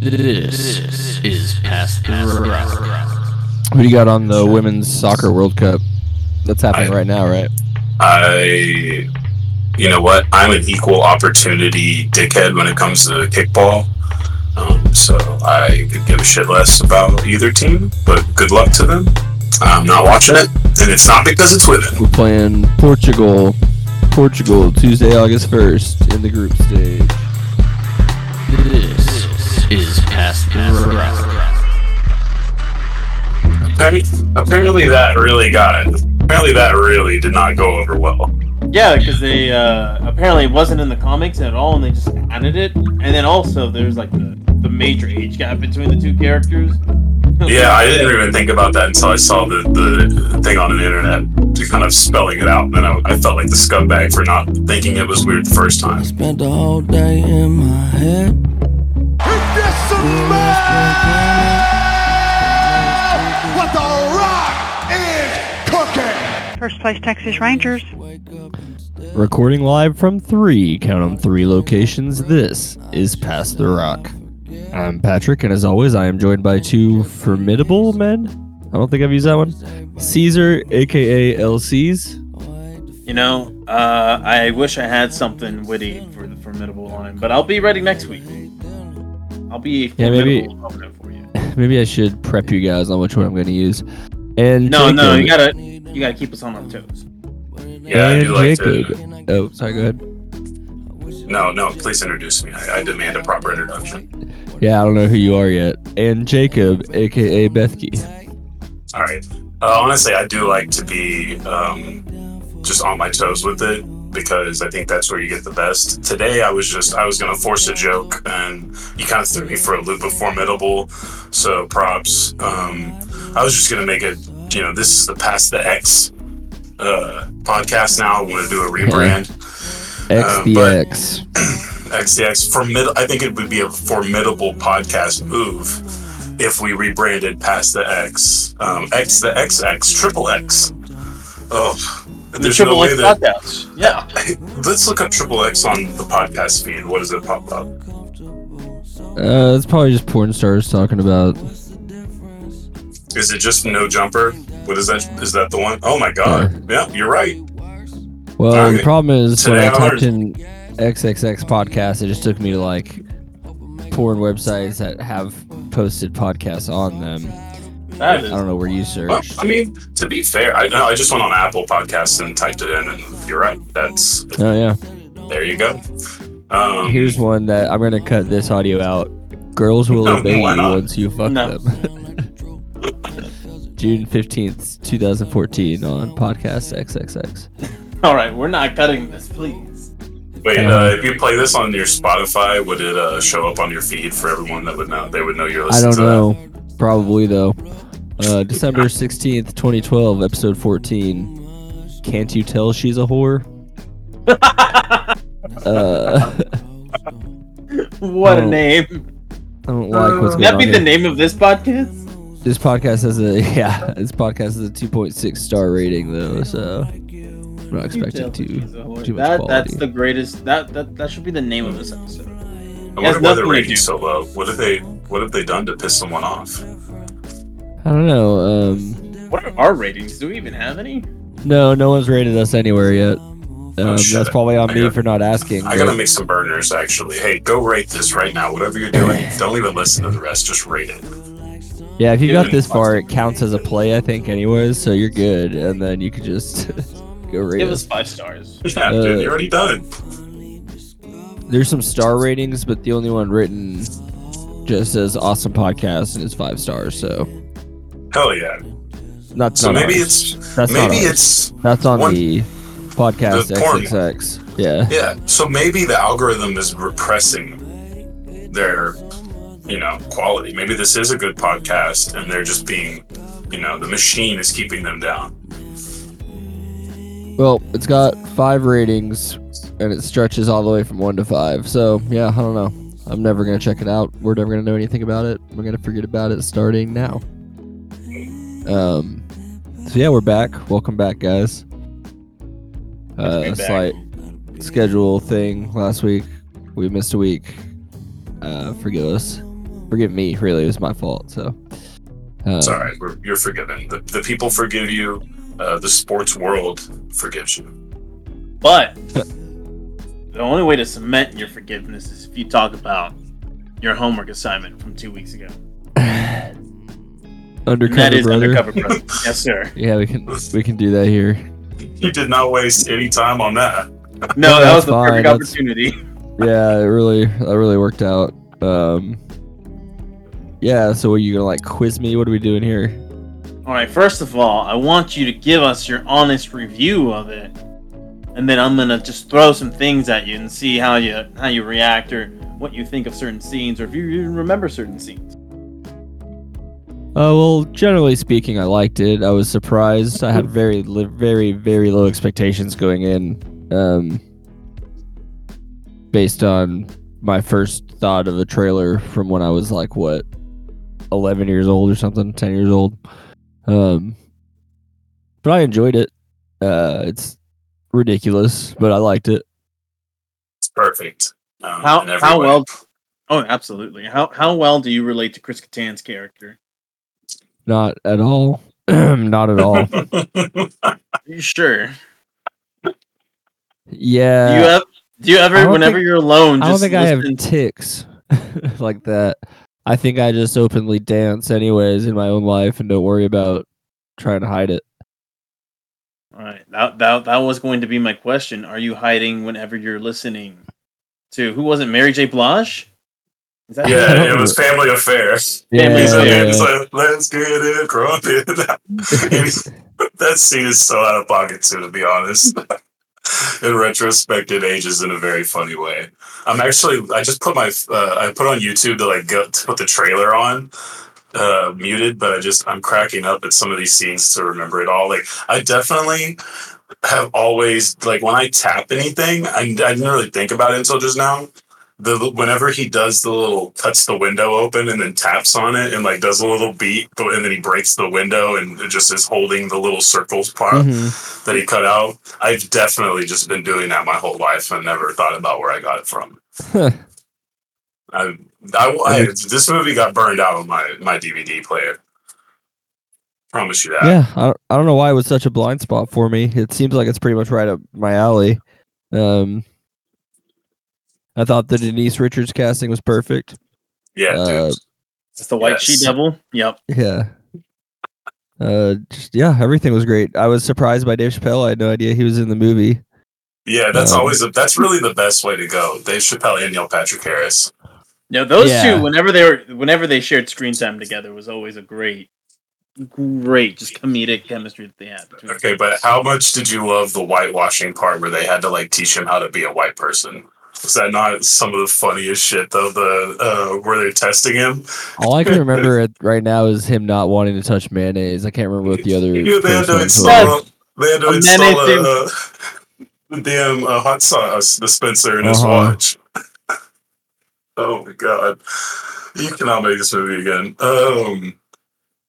This is Pass the Rock. Who do you got on the Women's Soccer World Cup? That's happening I- right now, right? I, you know what? I'm an equal opportunity dickhead when it comes to kickball. Um, so I could give a shit less about either team, but good luck to them. I'm not watching it, and it's not because it's women. We're playing Portugal. Portugal, Tuesday, August 1st, in the group stage. This is Pass the Apparently, apparently that really got it. Apparently that really did not go over well. Yeah, because they uh, apparently it wasn't in the comics at all, and they just added it. And then also there's like the, the major age gap between the two characters. Yeah, I didn't even think about that until I saw the, the thing on the internet to kind of spelling it out. And then I, I felt like the scumbag for not thinking it was weird the first time. Spent the whole day in my head. What the rock is cooking. First place Texas Rangers. Recording live from three, count 'em three locations. This is Pass the Rock. I'm Patrick, and as always, I am joined by two formidable men. I don't think I've used that one. Caesar, aka LCs. You know, uh, I wish I had something witty for the formidable line, but I'll be ready next week. I'll be Yeah, maybe- for you. Maybe I should prep you guys on which one I'm going to use. And No, no, you gotta you gotta keep us on our toes. Yeah, I and do like Jacob. to. Oh, sorry, go ahead. No, no, please introduce me. I, I demand a proper introduction. Yeah, I don't know who you are yet. And Jacob, aka Bethke. All right. Uh, honestly, I do like to be um, just on my toes with it because I think that's where you get the best. Today, I was just I was gonna force a joke, and you kind of threw me for a loop of formidable. So props. Um, I was just gonna make it. You know, this is the past the X uh, podcast. Now I want to do a rebrand. XDX. XDX formid. I think it would be a formidable podcast move if we rebranded past the X, um, X the XX, triple X. Oh, The there's Triple no way X that. podcast. Yeah. Let's look up triple X on the podcast feed. What does it pop up? Uh, it's probably just porn stars talking about. Is it just no jumper? What is that? Is that the one? Oh my god! Yeah, you're right. Well, the problem is when Today I I typed in XXX podcast, it just took me to like porn websites that have posted podcasts on them. That I don't know where you Well, searched. I mean, to be fair, I know I just went on Apple Podcasts and typed it in, and you're right. That's Oh yeah. there you go. Um, Here's one that I'm gonna cut this audio out. Girls will No, obey you once you fuck No. them. June fifteenth, two thousand fourteen, on podcast XXX. all right. We're not cutting this, please. Wait, Um, uh, if you play this on your Spotify, would it uh, show up on your feed for everyone that would know? They would know you're listening. I don't to know. Probably though. Uh, December sixteenth, twenty twelve, episode fourteen. Can't you tell she's a whore? uh, What a name. I don't like what's Would going that on. be the here. name of this podcast? This podcast has a yeah. This podcast has a two point six star rating though, so I'm not expecting too too much that, quality. that's the greatest. That, that that should be the name of this episode. I has wonder why the nothing to rating's do- so low. What have they What have they done to piss someone off? I don't know. Um, What are our ratings? Do we even have any? no, no one's rated us anywhere yet. Um, Oh, that's probably on I me got- for not asking. I gotta make some burners actually. Hey, go rate this right now. Whatever you're doing, don't even listen to the rest. Just rate it. yeah, if you got this far, it counts as a play, I think, anyways. So you're good, and then you could just go rate Give us. us five stars. Yeah, Uh, dude, you're already done. There's some star ratings, but the only one written just says awesome podcast and it's five stars. So Hell yeah. that's So maybe ours. it's That's maybe it's that's on one- the podcast the porn. XXX. Yeah. yeah. So maybe the algorithm is repressing their you know quality. Maybe this is a good podcast, and they're just being you know the machine is keeping them down. Well, it's got five ratings and it stretches all the way from one to five. So yeah, I don't know. I'm never gonna check it out. We're never gonna know anything about it. We're gonna forget about it starting now. Um. So yeah, we're back. Welcome back, guys. Uh, a back. slight schedule thing last week. We missed a week. Uh, forgive us. forgive me. Really, it was my fault. So. Um, It's all right. We're, you're forgiven. The, the people forgive you. Uh, the sports world forgives you. But the only way to cement your forgiveness is if you talk about your homework assignment from two weeks ago. And Undercover that is brother. undercover brother. yes, sir. Yeah, we can we can do that here. You did not waste any time on that. No, that was the fine, perfect that's- opportunity. Yeah, it really that really worked out. Um, yeah. So, are you gonna like quiz me? What are we doing here? All right. First of all, I want you to give us your honest review of it, and then I'm gonna just throw some things at you and see how you how you react or what you think of certain scenes or if you even remember certain scenes. Uh, well, generally speaking, I liked it. I was surprised. I had very, li- very, very low expectations going in, um, based on my first thought of the trailer from when I was like what, eleven years old or something, ten years old. Um, but I enjoyed it. Uh, it's ridiculous, but I liked it. It's perfect. Um, How how way. well? Oh, absolutely. How how well do you relate to Chris Kattan's character? Not at all. Not at all. Are you sure? Yeah. do you have do you ever whenever think- you're alone I don't think I have ticks like that. I think I just openly dance anyways in my own life and don't worry about trying to hide it. All right. That, that that was going to be my question. Are you hiding whenever you're listening to who was it? Mary J. Blige? Is that yeah, it was family affairs. Family He's like, Affair. he's like, let's get it crunk that scene is so out of pocket too, to be honest. in retrospect, it ages in a very funny way. I'm actually, I just put my, uh, I put on YouTube to like go, to put the trailer on, uh, muted, but I just, I'm cracking up at some of these scenes to remember it all. Like, I definitely have always, like, when I tap anything, I, I didn't really think about it until just now. The whenever he does the little cuts the window open and then taps on it and like does a little beat, and then he breaks the window and just is holding the little circles part Mhm. that he cut out. I've definitely just been doing that my whole life and never thought about where I got it from. I, I, I- this movie got burned out on my my DVD player. Promise you that. yeah, I don't, I don't know why it was such a blind spot for me. It seems like it's pretty much right up my alley. Um, I thought the Denise Richards casting was perfect. Yeah, Uh, dude. It's the White Yes. She Devil? Yep. Yeah. Uh, just yeah, everything was great. I was surprised by Dave Chappelle. I had no idea he was in the movie. Yeah, that's um, always a, that's really the best way to go. Dave Chappelle and Neil Patrick Harris. No, those Yeah. two, whenever they were whenever they shared screen time together was always a great great just comedic chemistry that they had. Okay, but how much did you love the whitewashing part where they had to like teach him how to be a white person? Was that not some of the funniest shit though? The uh, where they're testing him. All I can remember right now is him not wanting to touch mayonnaise. I can't remember what the other. Yeah, they had to install. They had to install mayonnaise a, the damn uh, hot sauce dispenser in his Uh-huh. watch. oh my god! You cannot make this movie again. Um,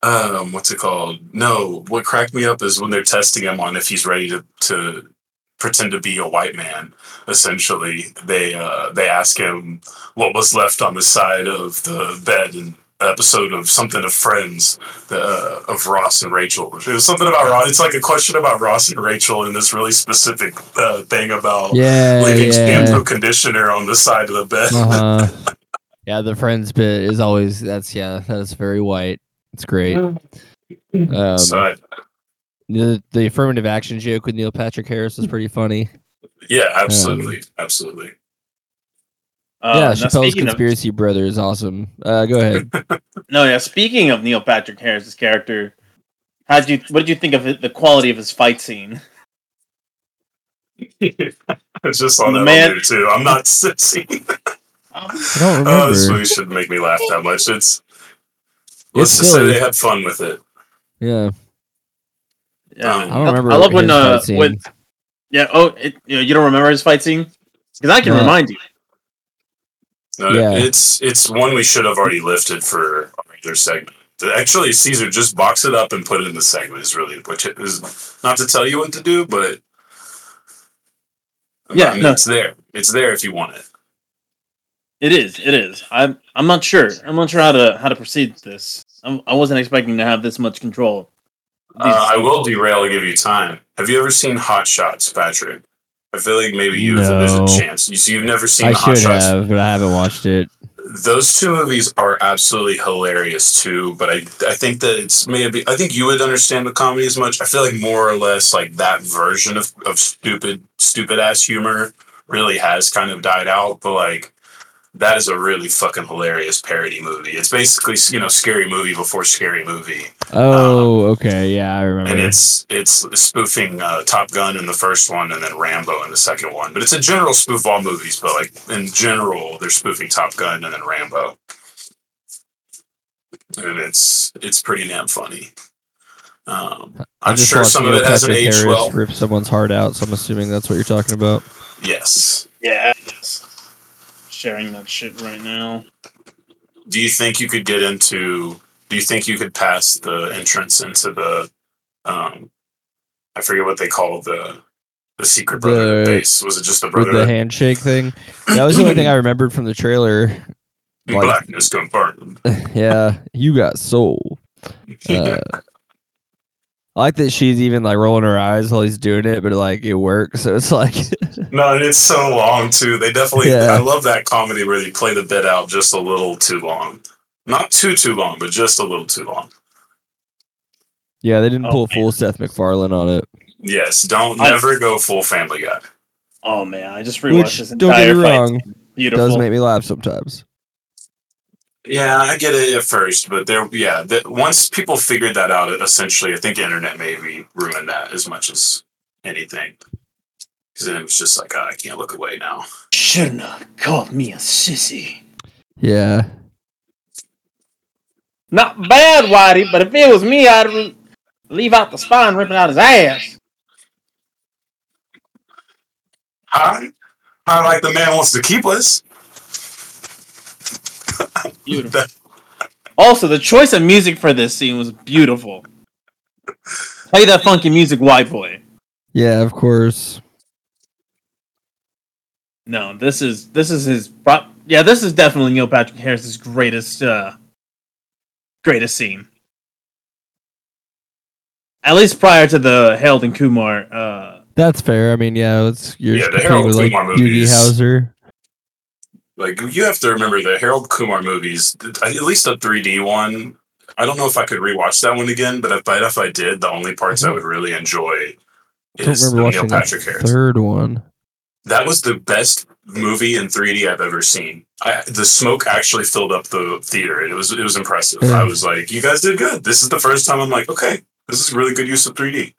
um, what's it called? No, what cracked me up is when they're testing him on if he's ready to to pretend to be a white man. Essentially, they uh, they ask him what was left on the side of the bed in episode of something of Friends the, uh, of Ross and Rachel. It was something about Ross. It's like a question about Ross and Rachel and this really specific uh, thing about Yeah, leaving yeah. shampoo conditioner on the side of the bed. Uh-huh. yeah, the friends bit is always that's yeah, that's very white. It's great. Um, so I, the, the affirmative action joke with Neil Patrick Harris was pretty funny. yeah, absolutely, absolutely. Uh, yeah, now Chappelle's speaking of- conspiracy brother is awesome. Uh, go ahead. no, yeah. Speaking of Neil Patrick Harris's character, how did you what did you think of it, the quality of his fight scene? I just saw The that man- on too. I'm not sissy. I don't oh, this movie shouldn't make me laugh that much. It's It's let's just say they had fun with it. Yeah, Yeah, Um, I don't remember. I love when his uh fight scene. when yeah oh it, you, know, you don't remember his fight scene because I can No. remind you. No, Yeah. it's it's one we should have already lifted for a regular segment. Actually, Caesar just box it up and put it in the segment is really which is not to tell you what to do, but Yeah, I mean, no. it's there. It's there if you want it. It is. It is. I'm. I'm not sure. I'm not sure how to how to proceed with this. I'm, I wasn't expecting to have this much control. Uh, I will derail to give you time. Have you ever seen Hot Shots, Patrick? I feel like maybe you no. there's a chance. You see, you've never seen I the Hot Shots. have, but I haven't watched it. Those two movies are absolutely hilarious too. But I, I think that it's maybe I think you would understand the comedy as much. I feel like more or less like that version of, of stupid stupid ass humor really has kind of died out. But like that is a really fucking hilarious parody movie. It's basically you know scary movie before scary movie. Oh, okay, yeah, I remember. and it's it's spoofing uh, Top Gun in the first one, and then Rambo in the second one. But it's a general spoof of all movies. But like in general, they're spoofing Top Gun and then Rambo, and it's it's pretty damn funny. Um, I I'm sure some of it hasn't Patrick aged Harris well. Rip someone's heart out, so I'm assuming that's what you're talking about. Yes. Yeah. Sharing that shit right now. Do you think you could get into? Do you think you could pass the entrance into the? Um, I forget what they call the the secret brotherhood The- base. Was it just the With the handshake thing. That was the only thing I remembered from the trailer. like- Blackness confirmed. yeah, you got soul. Uh, I like that she's even like rolling her eyes while he's doing it, but like it works. So it's like, No, and it's so long too. They definitely. Yeah. I love that comedy where they play the bit out just a little too long. Not too too long, but just a little too long. yeah, they didn't Oh, pull man. full Seth MacFarlane on it. Yes, don't I- never go full Family Guy. Oh man, I just rewatched Which, this don't get entire me fight. wrong, Beautiful. does make me laugh sometimes. Yeah, I get it at first, but there, yeah, that once people figured that out, essentially, I think the internet maybe ruined that as much as anything. Because then it was just like, oh, I can't look away now. Should not have called me a sissy. Yeah, Not bad, Whitey, but if it was me, I'd re- leave out the spine, ripping out his ass. Hi, I like the man wants to keep us. Beautiful. Also, the choice of music for this scene was beautiful. Play that funky music, white boy. yeah, of course. No, this is this is his. pro- Yeah, this is definitely Neil Patrick Harris's greatest uh greatest scene. At least prior to the Harold and Kumar. Uh, That's fair. I mean, yeah, it's you're Yeah, the comparing Harold with like Kumar Doogie movies. Howser. Like you have to remember the Harold Kumar movies, at least the 3D one. I don't know if I could rewatch that one again, but if, but if I did, the only parts I mm-hmm. would really enjoy I don't is the remember Neil Patrick Harris. third one. That was the best movie in 3D I've ever seen. I, the smoke actually filled up the theater. It was it was impressive. Yeah. I was like, you guys did good. This is the first time I'm like, okay, this is really good use of 3D.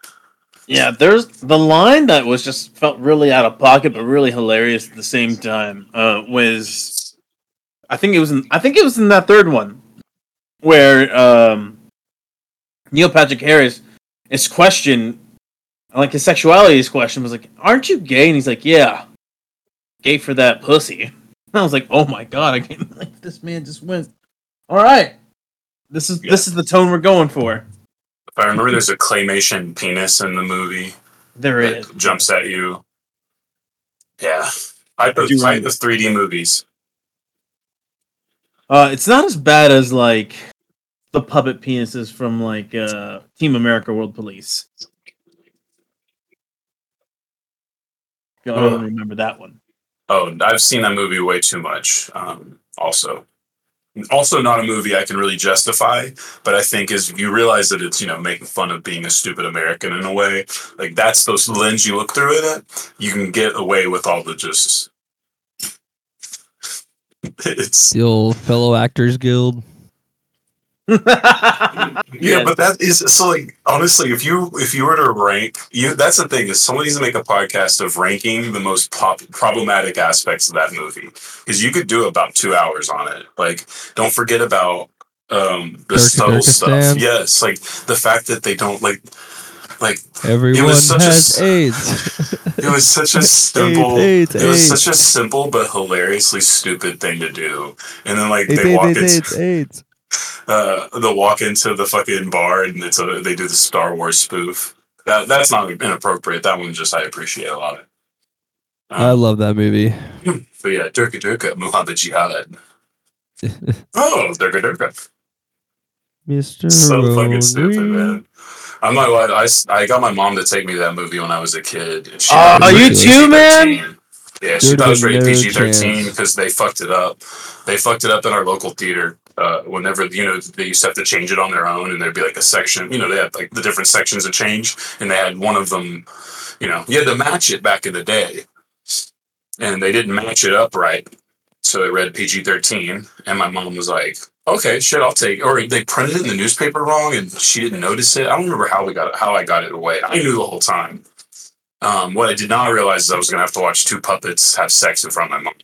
Yeah, there's the line that was just felt really out of pocket, but really hilarious at the same time. Uh, was I think it was in I think it was in that third one where um, Neil Patrick Harris is questioned, like his sexuality is questioned was like, "Aren't you gay?" And he's like, "Yeah, gay for that pussy." And I was like, "Oh my god!" I can't like this man just went. All right, this is this is the tone we're going for. I remember, there's a claymation penis in the movie There that is. jumps at you. Yeah, I the type remember. of 3D movies. Uh, it's not as bad as like the puppet penises from like uh, Team America World Police. I don't remember that one. Oh, I've seen that movie way too much. Um, also, also not a movie I can really justify, but I think is you realize that it's you know making fun of being a stupid American in a way. Like that's those lens you look through in it. You can get away with all the just. It's The old fellow actors guild. yeah, but that is so like honestly, if you if you were to rank you, that's the thing is someone needs to make a podcast of ranking the most pop, problematic aspects of that movie because you could do about two hours on it. Like, don't forget about um the Turk- subtle stuff. Turkestan? Yes, like the fact that they don't like like Everyone such a has s- AIDS. it was such a simple AIDS, it was AIDS. such a simple but hilariously stupid thing to do and then like AIDS, they AIDS, walk AIDS, into AIDS, AIDS. Uh, they'll walk into the fucking bar and it's a they do the Star Wars spoof. That that's not inappropriate. That one just I appreciate a lot. I Um, love that movie. but yeah, Durka Durka, Muhammad Jihad. Oh, Durka Durka. Mr. So fucking stupid, man. I'm not lying. I, s- I got my mom to take me to that movie when I was a kid. and she Oh, thought it was you too, man? Yeah, she Dude, thought it was rated PG 13 because they fucked it up. They fucked it up in our local theater. Uh, whenever, you know, they used to have to change it on their own, and there'd be like a section, you know, they had like the different sections of change, and they had one of them, you know, you had to match it back in the day. And they didn't match it up right. So it read PG 13. And my mom was like, okay, shit, I'll take Or they printed it in the newspaper wrong and she didn't notice it. I don't remember how we got it, how I got it away. I knew the whole time. Um, what I did not realize is I was going to have to watch two puppets have sex in front of my mom.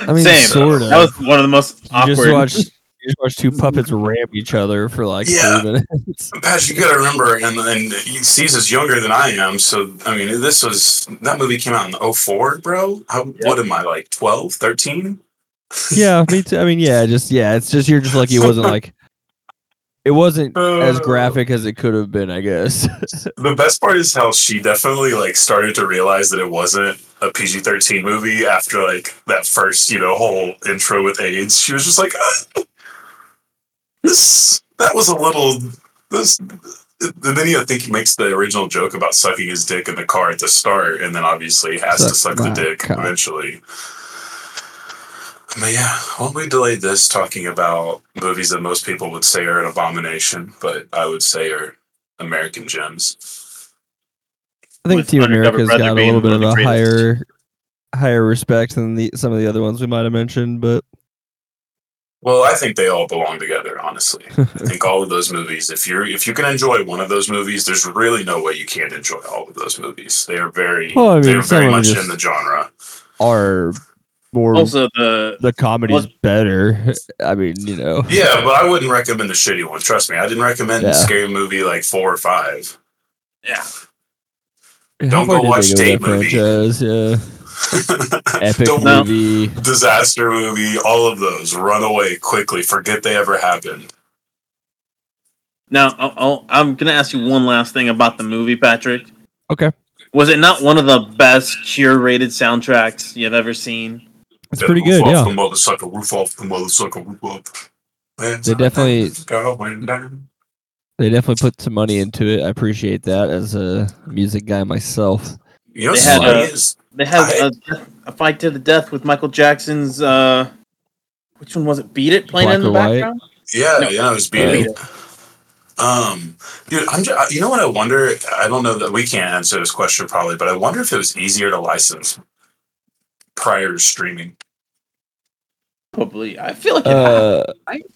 I mean, Same. sort of. That was one of the most you awkward. just watch, you just watch two puppets ram each other for like Yeah. three minutes. Pat, you got to remember, and, and Caesar's younger than I am. So, I mean, this was, that movie came out in 04, bro. How, What am I, like 12, 13? yeah, me too. I mean, yeah, just yeah, it's just you're just lucky it wasn't like it wasn't as Uh, graphic as it could have been, I guess. The best part is how she definitely like started to realize that it wasn't a PG thirteen movie after like that first you know whole intro with AIDS. She was just like, "Uh, this that was a little this. And then you think he makes the original joke about sucking his dick in the car at the start, and then obviously has to Suck suck the dick cock. eventually. But yeah, well, we delayed this talking about movies that most people would say are an abomination, but I would say are American gems. I think With Team Undercover America's Brother got a little bit of of a greatest. higher higher respect than the some of the other ones we might have mentioned, but Well, I think they all belong together. Honestly, I think all of those movies. If you're if you can enjoy one of those movies, there's really no way you can't enjoy all of those movies. They are very Well, I mean, they are very much in the genre. are more also the the comedy's better. I mean, you know. Yeah, but I wouldn't recommend the shitty one. Trust me, I didn't recommend Yeah. a scary movie like four or five. yeah. How Don't go watch Date that movie. franchise? Yeah. Epic Don't- movie. disaster movie, all of those. Run away quickly. Forget they ever happened. Now I'll, I'll, I'm gonna ask you one last thing about the movie, Patrick. Okay. Was it not one of the best curated soundtracks you've ever seen? It's pretty good, off yeah. The motherfucker, roof off the motherfucker, roof up. They definitely- They definitely put some money into it. I appreciate that as a music guy myself. You know, They had, uh, is They had I- a, a fight to the death with Michael Jackson's. uh Which one was it? Beat It playing Black in the or White? background. Yeah, No. yeah, it was beating. Um, dude, I'm just, you know what I wonder? I don't know that we can't answer this question probably, but I wonder if it was easier to license prior to streaming. Probably. I feel like it Uh,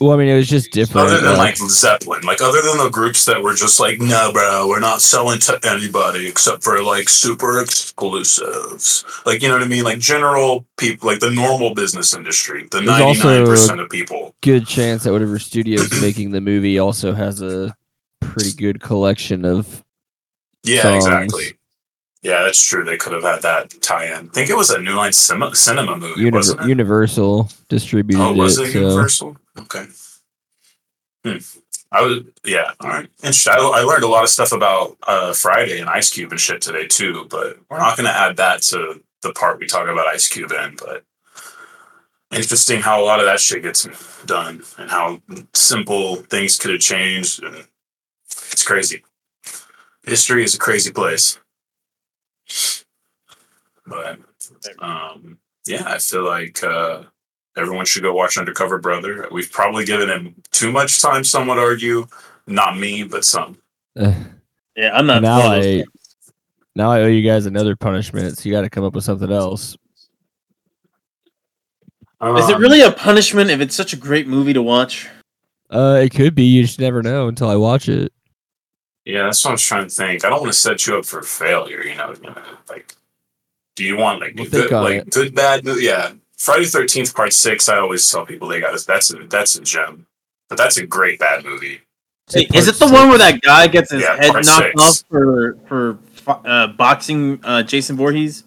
well, I mean, it was just different. Other than uh, like Zeppelin, like other than the groups that were just like, no, bro, we're not selling to anybody except for like super exclusives. Like, you know what I mean? Like general people, like the normal business industry, the 99% of people. good chance that whatever studio's making the movie also has a pretty good collection of. Yeah, songs. exactly. Yeah, that's true. They could have had that tie-in. I think it was a New Line cinema, cinema movie, Univer- wasn't it? Universal distributed oh, was it. it so- Universal? Okay. Hmm. I was, yeah, all right. Interesting. I, I learned a lot of stuff about uh, Friday and Ice Cube and shit today too, but we're not going to add that to the part we talk about Ice Cube in. But interesting how a lot of that shit gets done and how simple things could have changed. And it's crazy. History is a crazy place. But um, yeah, I feel like uh, everyone should go watch Undercover Brother. We've probably given him too much time. Some would argue, not me, but some. Uh, Yeah, I'm not. now one of those I now I owe you guys another punishment. So you got to come up with something else. Is it Um, really a punishment if it's such a great movie to watch? Uh, it could be. You just never know until I watch it. Yeah, that's what I was trying to think. I don't want to set you up for failure. You know, like, do you want like We'll good, like it. good bad movie? Yeah, Friday Thirteenth Part Six. I always tell people they got that's a that's a gem, but that's a great bad movie. Hey, is it the one where that guy gets his Yeah, head knocked six. off for for uh, boxing uh, Jason Voorhees?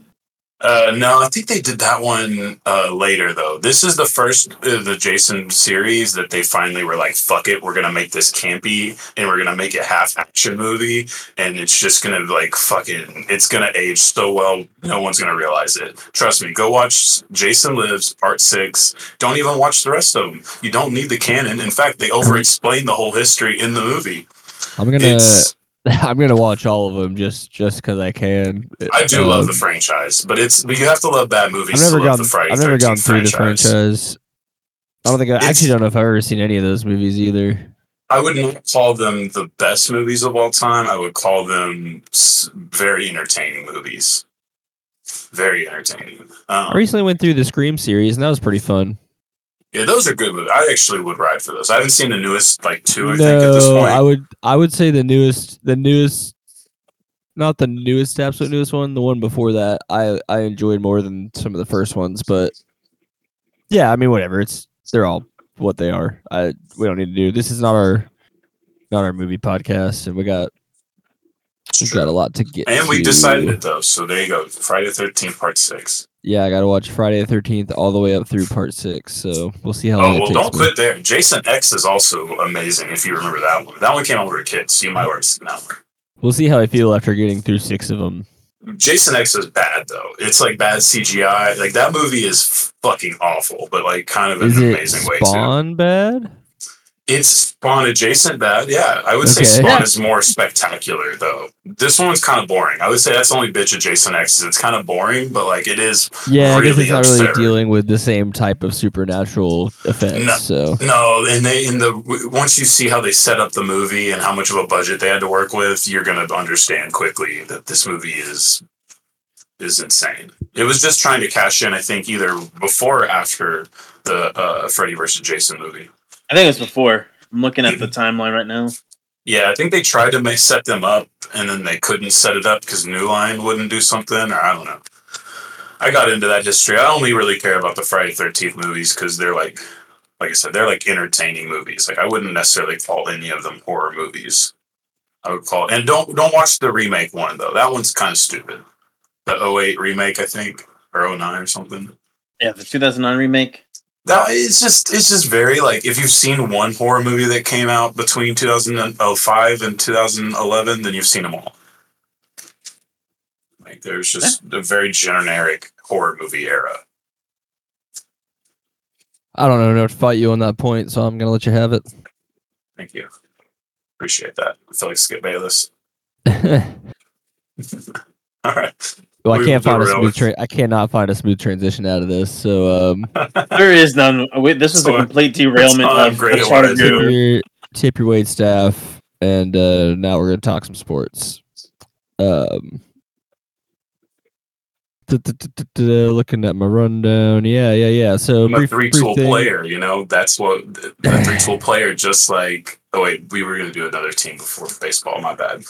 Uh, no, I think they did that one uh, later though. This is the first of the Jason series that they finally were like, "Fuck it, we're gonna make this campy and we're gonna make it half action movie, and it's just gonna like fucking, it's gonna age so well, no one's gonna realize it. Trust me. Go watch Jason Lives Part Six. Don't even watch the rest of them. You don't need the canon. In fact, they over-explain the whole history in the movie. I'm gonna It's I'm gonna watch all of them just just because I can. I do love Um, the franchise, but it's but you have to love bad movies. I've never to love gone. the Friday I've never gone through the franchise. franchise. I don't think I actually don't know if I've ever seen any of those movies either. I would not call them the best movies of all time. I would call them very entertaining movies. Very entertaining. I Um, recently went through the Scream series and that was pretty fun. Yeah, those are good movies. I actually would ride for those. I haven't seen the newest, like two. I think at this No, point. I would I would say the newest the newest not the newest absolute newest one, the one before that I I enjoyed more than some of the first ones, but yeah, I mean whatever. It's they're all what they are. I we don't need to do this is not our not our movie podcast and we got we got a lot to get and we decided it though. So there you go. Friday the Thirteenth Part Six. Yeah, I gotta watch Friday the thirteenth all the way up through part six, so we'll see how oh, long Oh well, don't me. quit there. Jason X is also amazing. If you remember that one, that one came out when we were kids. So you might already seen that one. We'll see how I feel after getting through six of them. Jason X is bad though. It's like bad CGI. Like that movie is fucking awful, but like kind of in Is an amazing way too. Spawn bad? It's Spawn adjacent bad. Yeah, I would say Okay. Spawn is more spectacular though. This one's kind of boring. I would say that's the only bitch of Jason X. Is it's kind of boring, but like it is. Yeah, I guess Really it's not really dealing with the same type of supernatural effects. No. So No, and they in the once you see how they set up the movie and how much of a budget they had to work with, you're gonna understand quickly that this movie is is insane. It was just trying to cash in, I think, either before or after the uh, Freddy versus Jason movie. I think it was before. I'm looking at the timeline right now. Yeah, I think they tried to make, set them up, and then they couldn't set it up because New Line wouldn't do something, or I don't know. I got into that history. I only really care about the Friday Thirteenth movies because they're like, like I said, they're like entertaining movies. Like I wouldn't necessarily call any of them horror movies. I would call it, and don't don't watch the remake one though. That one's kind of stupid. The 08 remake, I think, or 09 or something. Yeah, the 2009 remake. That it's just it's just very like if you've seen one horror movie that came out between 2005 and 2011, then you've seen them all. Like there's just a very generic horror movie era. I don't know enough to fight you on that point, so I'm gonna let you have it. Thank you. Appreciate that. I feel like Skip Bayless. All right. Well, I can't find a smooth. Tra- I cannot find a smooth transition out of this. So um, There is none. Wait, This is So, a complete derailment of great the at start of tip your- your tip your weight staff, and uh, now we're gonna talk some sports. Um, looking at my rundown, yeah, yeah, yeah. So I'm a brief- three brief tool thing. player, you know, that's what the the three tool player, just like, oh, wait, we were going to do another team before baseball. My bad.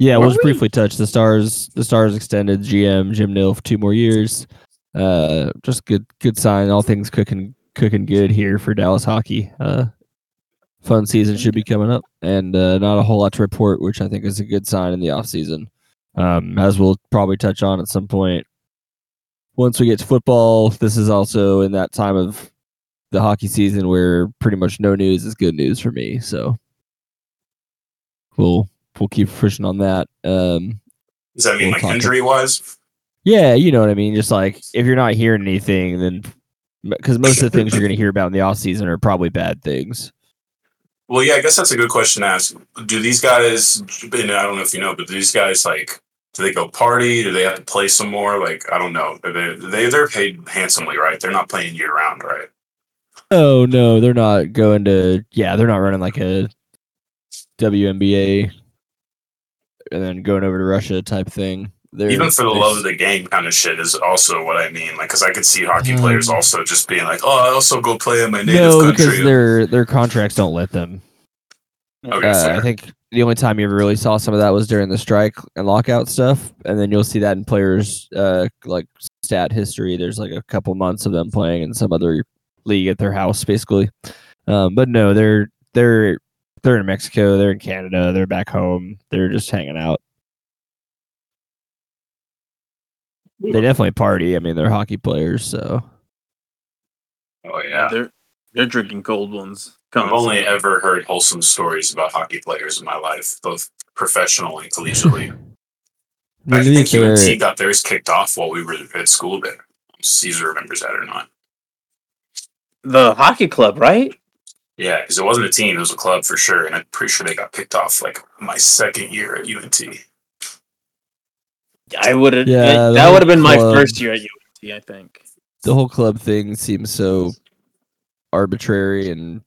Yeah, we'll just briefly touch the stars. The stars extended GM Jim Nill for two more years. Uh, just good, good sign. All things cooking, cooking good here for Dallas hockey. Uh, fun season should be coming up, and uh, not a whole lot to report, which I think is a good sign in the off season. Um, as we'll probably touch on at some point. Once we get to football, this is also in that time of the hockey season where pretty much no news is good news for me. So we'll we'll keep pushing on that. Um, Does that mean We'll like injury wise? yeah, you know what I mean. Just like if you're not hearing anything, then because most of the things you're going to hear about in the off season are probably bad things. Well, yeah, I guess that's a good question to ask. Do these guys, and I don't know if you know, but do these guys like, do they go party? Do they have to play some more? Like, I don't know. They, they they're paid handsomely, right? They're not playing year round, right? Oh no, they're not going to. Yeah, they're not running like a WNBA and then going over to Russia type thing. They're, Even for the love of the game kind of shit is also what I mean. Like, because I could see hockey players Um, also just being like, oh, I also go play in my native no, because their their contracts don't let them. Okay, Uh. I think the only time you ever really saw some of that was during the strike and lockout stuff, and then you'll see that in players' uh, like stat history. There's like a couple months of them playing in some other league at their house, basically. Um, but no, they're they're they're in Mexico, they're in Canada, they're back home, they're just hanging out. they definitely party. I mean, they're hockey players, so Oh yeah. They're they're drinking cold ones. I've only ever heard wholesome stories about hockey players in my life, both professional and collegiately. I I mean, think they're- UNT got theirs kicked off while we were at school there. Caesar remembers that or not. the hockey club, right? Yeah, because it wasn't a team; it was a club for sure, and I'm pretty sure they got kicked off like my second year at UNT. I would have. Yeah, the that would have been my first year at UNT. I think. the whole club thing seems so arbitrary and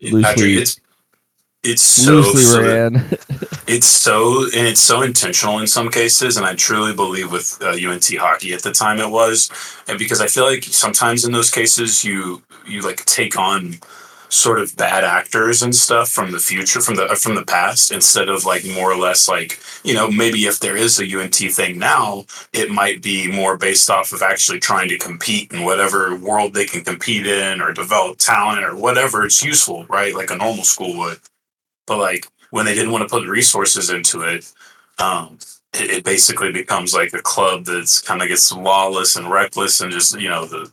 Loosely- Patrick, it's it's so loosely so- ran. It's so and it's so intentional in some cases, and I truly believe with uh, UNT hockey at the time it was, and because I feel like sometimes in those cases you you like take on sort of bad actors and stuff from the future from the uh, from the past instead of like more or less like you know maybe if there is a UNT thing now it might be more based off of actually trying to compete in whatever world they can compete in or develop talent or whatever. It's useful right? Like a normal school would. But like when they didn't want to put resources into it, um, it, it basically becomes like a club that's kind of gets lawless and reckless and just you know the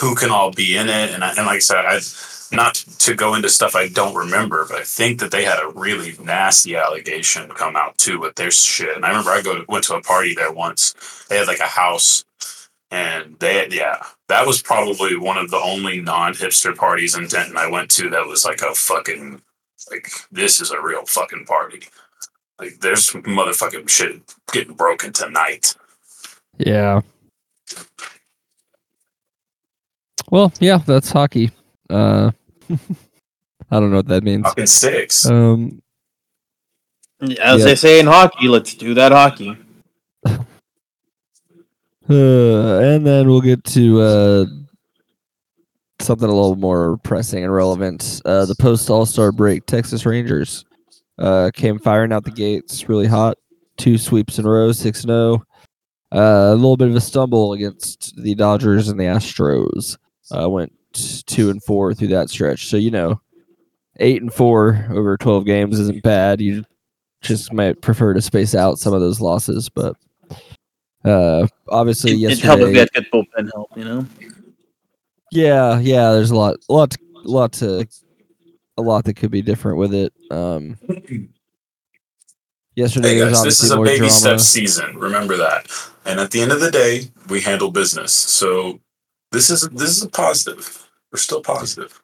who can all be in it and I, and like I said, I not to go into stuff I don't remember, but I think that they had a really nasty allegation come out too with their shit. And I remember I go to, went to a party there once. They had like a house, and they yeah, that was probably one of the only non hipster parties in Denton I went to that was like a fucking like this is a real fucking party. Like there's motherfucking shit getting broken tonight. yeah. Well, yeah, that's hockey. Uh, I don't know what that means. Fucking six. Um, As Yeah. they say in hockey, let's do that hockey. uh, and then we'll get to uh, something a little more pressing and relevant. Uh, the post All Star break, Texas Rangers uh, came firing out the gates, really hot. Two sweeps in a row, six zero. Uh, a little bit of a stumble against the Dodgers and the Astros. Uh, went two and four through that stretch. So you know, eight and four over twelve games isn't bad. You just might prefer to space out some of those losses, but uh, obviously It, it yesterday. helped if we had good bullpen help, you know. Yeah, yeah. There's a lot, a lot, to- a lot to, a lot that could be different with it. Um, yesterday Hey was this obviously is a more baby drama. step season. Remember that. And at the end of the day, we handle business. So this is this is a positive. We're still positive.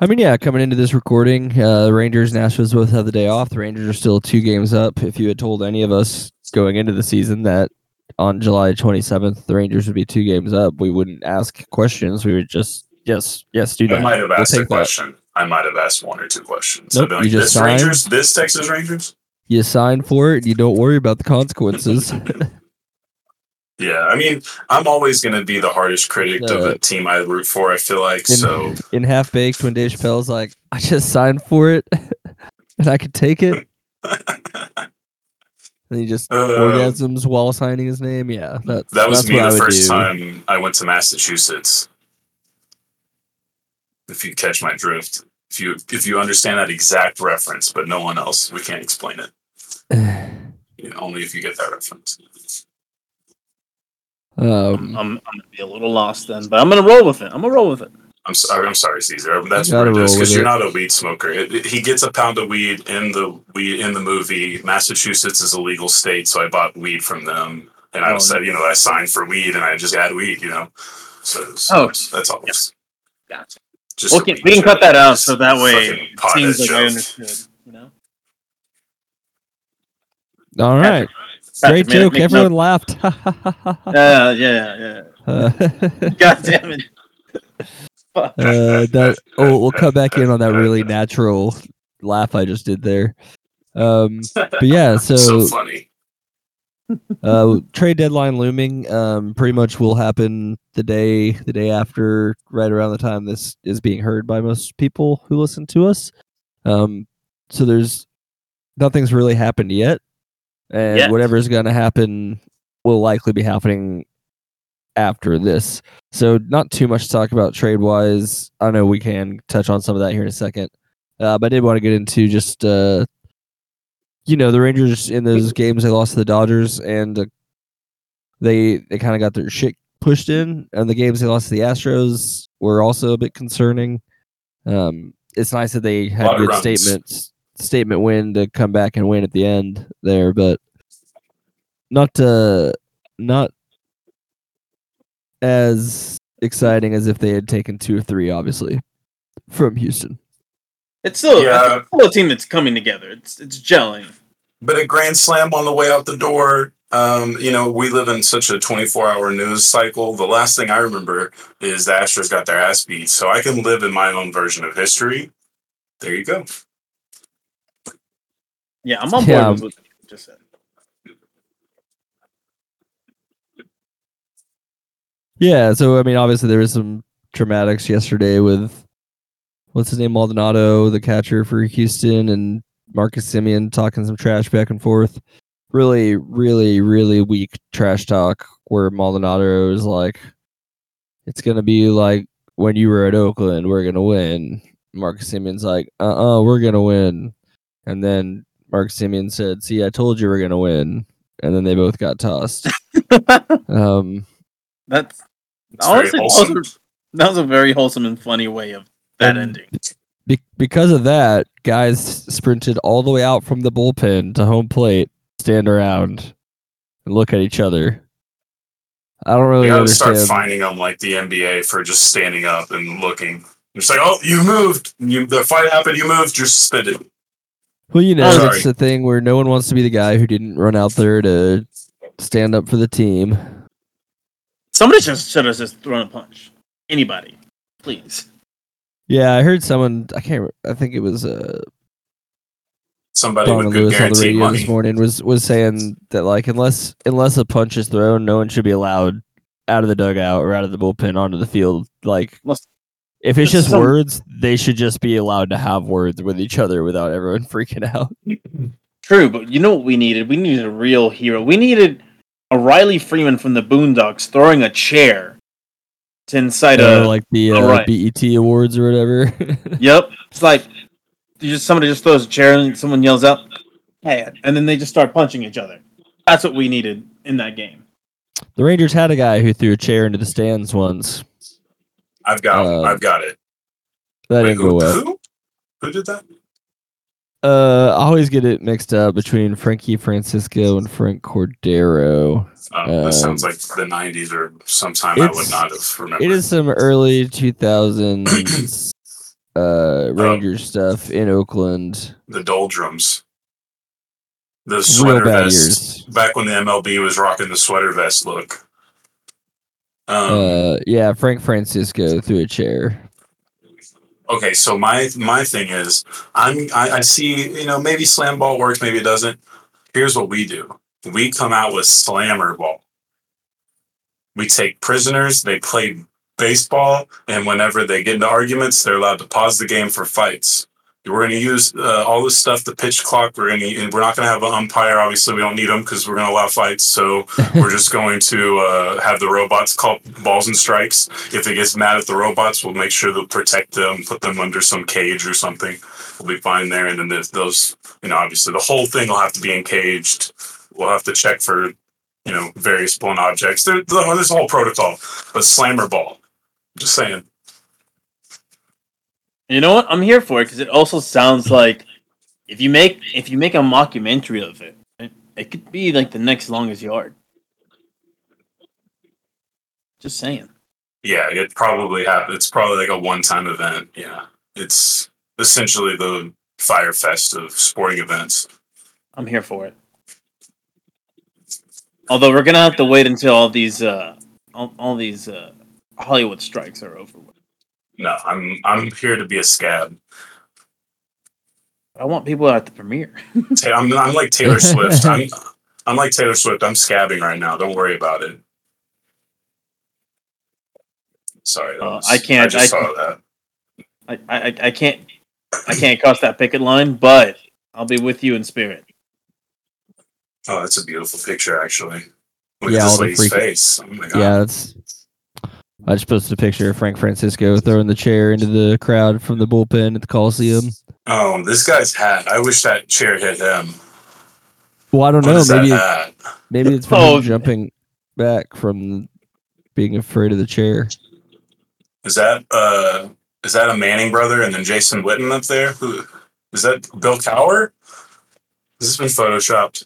I mean, yeah, coming into this recording, uh, the Rangers and Astros both have the day off. The Rangers are still two games up. If you had told any of us going into the season that on July 27th the Rangers would be two games up, we wouldn't ask questions. We would just yes, yes, do I might have We'll asked a take that. question. I might have asked one or two questions. Nope, I'd you just this signed. Rangers, this Texas Rangers. You sign for it. You don't worry about the consequences. Yeah, I mean, I'm always going to be the hardest critic of a team I root for. I feel like in, so. in half baked when Dave Chappelle's like, I just signed for it and I could take it. And he just Uh, orgasms while signing his name. Yeah, that's That was that's me the first do. time I went to Massachusetts. If you catch my drift, if you if you understand that exact reference, but no one else, we can't explain it. You know, only if you get that reference. I'm, um, I'm, I'm gonna be a little lost then, but I'm gonna roll with it. I'm gonna roll with it. I'm sorry. I'm sorry, Caesar. That's You gotta roll with because you're it. not a weed smoker. It- it- he gets a pound of weed in the weed in the movie. Massachusetts is a legal state, so I bought weed from them, and I Oh, said, you know, I signed for weed, and I just had weed. You know, so, so Oh, that's, that's all. yeah. Gotcha. Just We can, we can cut that out so that way it seems like I understood. You know. all right, Patrick great joke. Everyone laughed. Uh, yeah, yeah. uh, God damn it. Uh, that oh, we'll come back in on that really natural laugh I just did there. Um, but yeah, so so funny. uh, trade deadline looming. Um, pretty much will happen the day the day after, right around the time this is being heard by most people who listen to us. Um, so there's nothing's really happened yet, and Yet. whatever's gonna happen will likely be happening after this. So not too much to talk about trade wise. I know we can touch on some of that here in a second, uh, but I did want to get into just uh, you know the Rangers in those games they lost to the Dodgers and uh, they they kind of got their shit pushed in, and the games they lost to the Astros were also a bit concerning. Um, it's nice that they had good runs. statements, statement win to come back and win at the end there, but not to not as exciting as if they had taken two or three, obviously, from Houston. It's still, Yeah. it's still a team that's coming together. It's it's gelling. But a grand slam on the way out the door. Um, you know, we live in such a 24 hour news cycle. The last thing I remember is the Astros got their ass beat. So I can live in my own version of history. There you go. Yeah, I'm on board Yeah. with what you just said. Yeah, so I mean, obviously there was some dramatics yesterday with what's his name, Maldonado, the catcher for Houston, and Marcus Semien talking some trash back and forth. Really, really, really weak trash talk where Maldonado is like, "It's gonna be like when you were at Oakland, we're gonna win." Marcus Semien's like, "Uh, uh we're gonna win," and then Marcus Semien said, "See, I told you we're gonna win," and then they both got tossed. um. That's It's honestly that was, wholesome. a, that was a very wholesome and funny way of that And- ending. Be- because of that, guys sprinted all the way out from the bullpen to home plate, stand around, and look at each other. I don't really You gotta start finding them like the NBA for just standing up and looking. It's like, oh, you moved. You, the fight happened. You moved. You're suspended. Well, you know, Sorry. it's the thing where no one wants to be the guy who didn't run out there to stand up for the team. Somebody just should have just thrown a punch. Anybody, please. Yeah, I heard someone. I can't. I think it was uh, Somebody Donovan with good Lewis on the radio money. this morning was was saying that like unless unless a punch is thrown, no one should be allowed out of the dugout or out of the bullpen onto the field. Like Unless- if it's just some- words, they should just be allowed to have words with each other without everyone freaking out. True, but you know what we needed? We needed a real hero. We needed a Riley Freeman from the Boondocks throwing a chair to incite Uh, a. like the uh, right. BET awards or whatever. Yep, it's like just somebody just throws a chair and someone yells out, "Hey!" and then they just start punching each other. That's what we needed in that game. the Rangers had a guy who threw a chair into the stands once. I've got. Uh, I've got it. That Wait, didn't go who, well. who? Who did that? Uh, I always get it mixed up between Frankie Francisco and Frank Cordero. Oh, that sounds Um, like the '90s or sometime I would not have remembered. It is some early 2000s uh, Rangers stuff in Oakland. the doldrums. The sweater vest. years. Back when the MLB was rocking the sweater vest look. Um, Uh, yeah, Frank Francisco threw a chair. okay, so my my thing is, I'm I, I see you know maybe slam ball works, maybe it doesn't. Here's what we do: we come out with slammer ball. We take prisoners. They play baseball, and whenever they get into arguments, they're allowed to pause the game for fights. We're going to use uh, all this stuff, the pitch clock. We're going to, and we're not going to have an umpire. Obviously, we don't need them because we're going to allow fights. So we're just going to uh, have the robots call balls and strikes. If it gets mad at the robots, we'll make sure to protect them, put them under some cage or something. We'll be fine there. And then those, you know, obviously the whole thing will have to be encaged. We'll have to check for, you know, various blown objects. There, there's a whole protocol. But slammer ball, just saying. You know what? I'm here for it because it also sounds like if you make if you make a mockumentary of it, it, it could be like the next longest yard. Just saying. Yeah, it probably happened. It's probably like a one-time event. Yeah, it's essentially the Fyre Fest of sporting events. I'm here for it. Although we're gonna have to wait until all these uh all, all these uh Hollywood strikes are over. No, I'm I'm here to be a scab. I want people at the premiere. I'm I'm like Taylor Swift. I'm I'm like Taylor Swift. I'm scabbing right now. Don't worry about it. Sorry, that Uh, I can't- I just I- saw that. I, I I can't I can't cross that picket line, but I'll be with you in spirit. Oh, that's a beautiful picture, actually. Look Yeah, at all this the lady's freaking- face. Oh my god. Yeah, that's. I just posted a picture of Frank Francisco throwing the chair into the crowd from the bullpen at the Coliseum. Oh, this guy's hat. I wish that chair hit him. Well, I don't What know. Maybe hat? maybe it's from Oh. jumping. back from being afraid of the chair. Is that uh is that a Manning brother and then Jason Witten up there? Who is that Bill Cowher? Has this been photoshopped?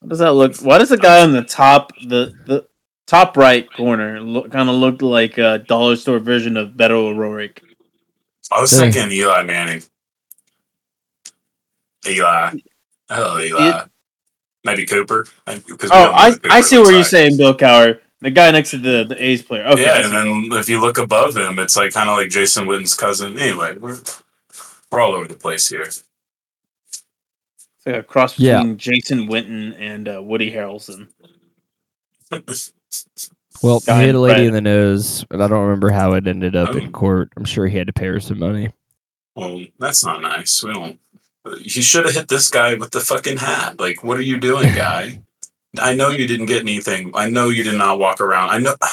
What does that look? Why does the guy on the top, the the top right corner, look kind of looked like a dollar store version of Beto O'Rourke? I was Hey. thinking Eli Manning. Eli. Hello, Eli. Maybe Cooper. Maybe- 'cause Oh, I Cooper I see where you're like. saying, Bill Cowher, the guy next to the the A's player. Okay, Yeah, and then if you look above him, it's like kind of like Jason Witten's cousin. Anyway, we're we're all over the place here. it's like a cross Yeah. between Jason Witten and uh, Woody Harrelson. Well, he hit a lady in the nose, and I don't remember how it ended up Oh. in court. I'm sure he had to pay her some money. Well, that's not nice. We don't. You should have hit this guy with the fucking hat. Like, what are you doing, guy? I know you didn't get anything. I know you did not walk around. I know.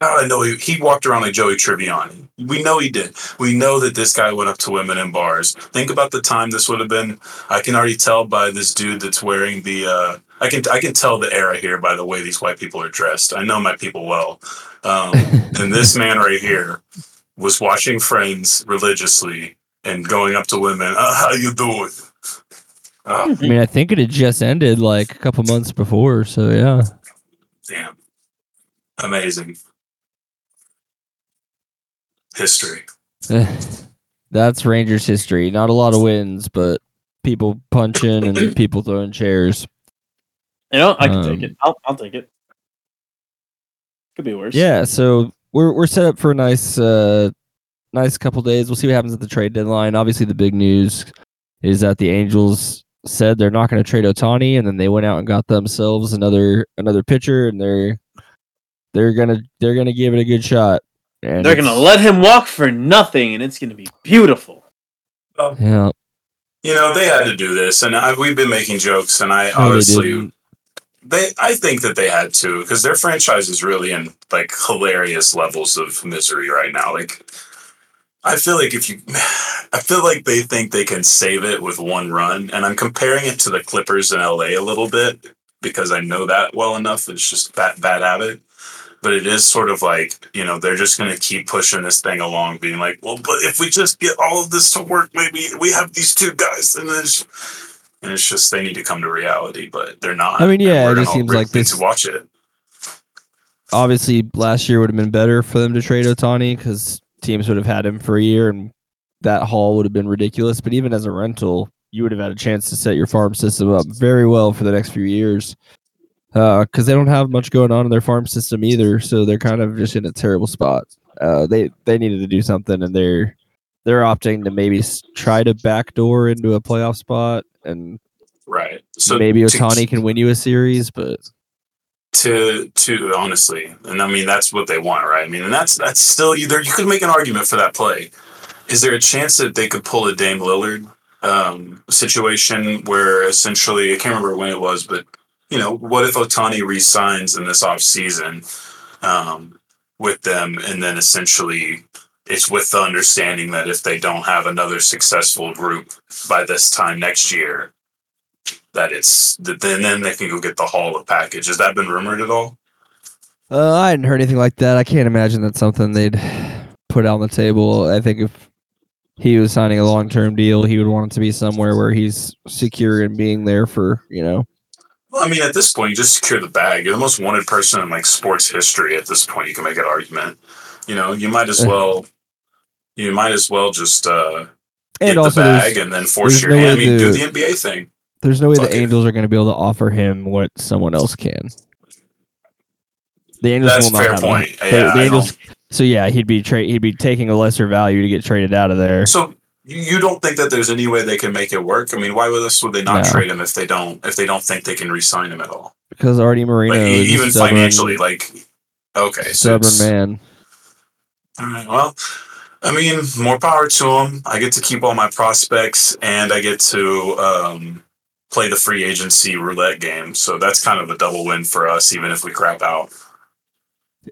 God, I know he, he walked around like Joey Tribbiani. We know he did. We know that this guy went up to women in bars. Think about the time this would have been. I can already tell by this dude that's wearing the. uh I can I can tell the era here by the way these white people are dressed. I know my people well. Um, and this man right here was watching Friends religiously and going up to women. Uh, how you doing? Oh, I mean, I think it had just ended like a couple months before, so yeah. damn! Amazing history. That's Rangers history. Not a lot of wins, but people punching and people throwing chairs. You know, I can Um, take it. I'll I'll take it. Could be worse. Yeah, so we're we're set up for a nice uh nice couple days. We'll see what happens at the trade deadline. Obviously the big news is that the Angels said they're not going to trade Ohtani and then they went out and got themselves another another pitcher and they're they're going to they're going to give it a good shot. And They're gonna let him walk for nothing, and it's gonna be beautiful. Yeah. You know they had to do this, and I, we've been making jokes, and I No, honestly. They, I think that they had to because their franchise is really in like hilarious levels of misery right now. Like, I feel like if you, I feel like they think they can save it with one run, and I'm comparing it to the Clippers in LA a little bit because I know that well enough. It's just bad, bad habit, but it is sort of like you know they're just going to keep pushing this thing along, being like, well, but if we just get all of this to work, maybe we have these two guys, and then. And it's just they need to come to reality, but they're not. I mean, yeah, it just seems like this- to watch it. Obviously last year would have been better for them to trade Ohtani cuz teams would have had him for a year and that haul would have been ridiculous, but even as a rental, you would have had a chance to set your farm system up very well for the next few years. Uh, because they don't have much going on in their farm system either, so they're kind of just in a terrible spot. Uh, they they needed to do something, and they're they're opting to maybe try to backdoor into a playoff spot, and Right. So maybe to- Ohtani can win you a series, but to to honestly, and I mean that's what they want, right? I mean, and that's that's still either you could make an argument for that play. Is there a chance that they could pull a Dame Lillard um, situation where essentially I can't remember when it was, but you know, what if Ohtani resigns in this off season um, with them, and then essentially it's with the understanding that if they don't have another successful group by this time next year, that it's that then then they can go get the haul of package. Has that been rumored at all? Uh, I hadn't heard anything like that. I can't imagine that's something they'd put on the table. I think if he was signing a long term deal, he would want it to be somewhere where he's secure in being there for, you know. Well, I mean, at this point, you just secure the bag. You're the most wanted person in like sports history. At this point, you can make an argument. You know, you might as well, you might as well just uh, get also, the bag and then force your no hand. I mean, do the NBA thing. there's no way fuck the it. Angels are going to be able to offer him what someone else can. The Angels That's will not fair have point. The, Yeah, the Angels. So yeah, he'd be tra- he'd be taking a lesser value to get traded out of there. So you, don't think that there's any way they can make it work? I mean, why would this would they not No. trade him if they don't if they don't think they can re-sign him at all? because Arte Moreno Like even stubborn, financially, like okay, so stubborn it's- man. All right. Well, I mean, more power to them. I get to keep all my prospects, and I get to um, play the free agency roulette game. So that's kind of a double win for us, even if we crap out.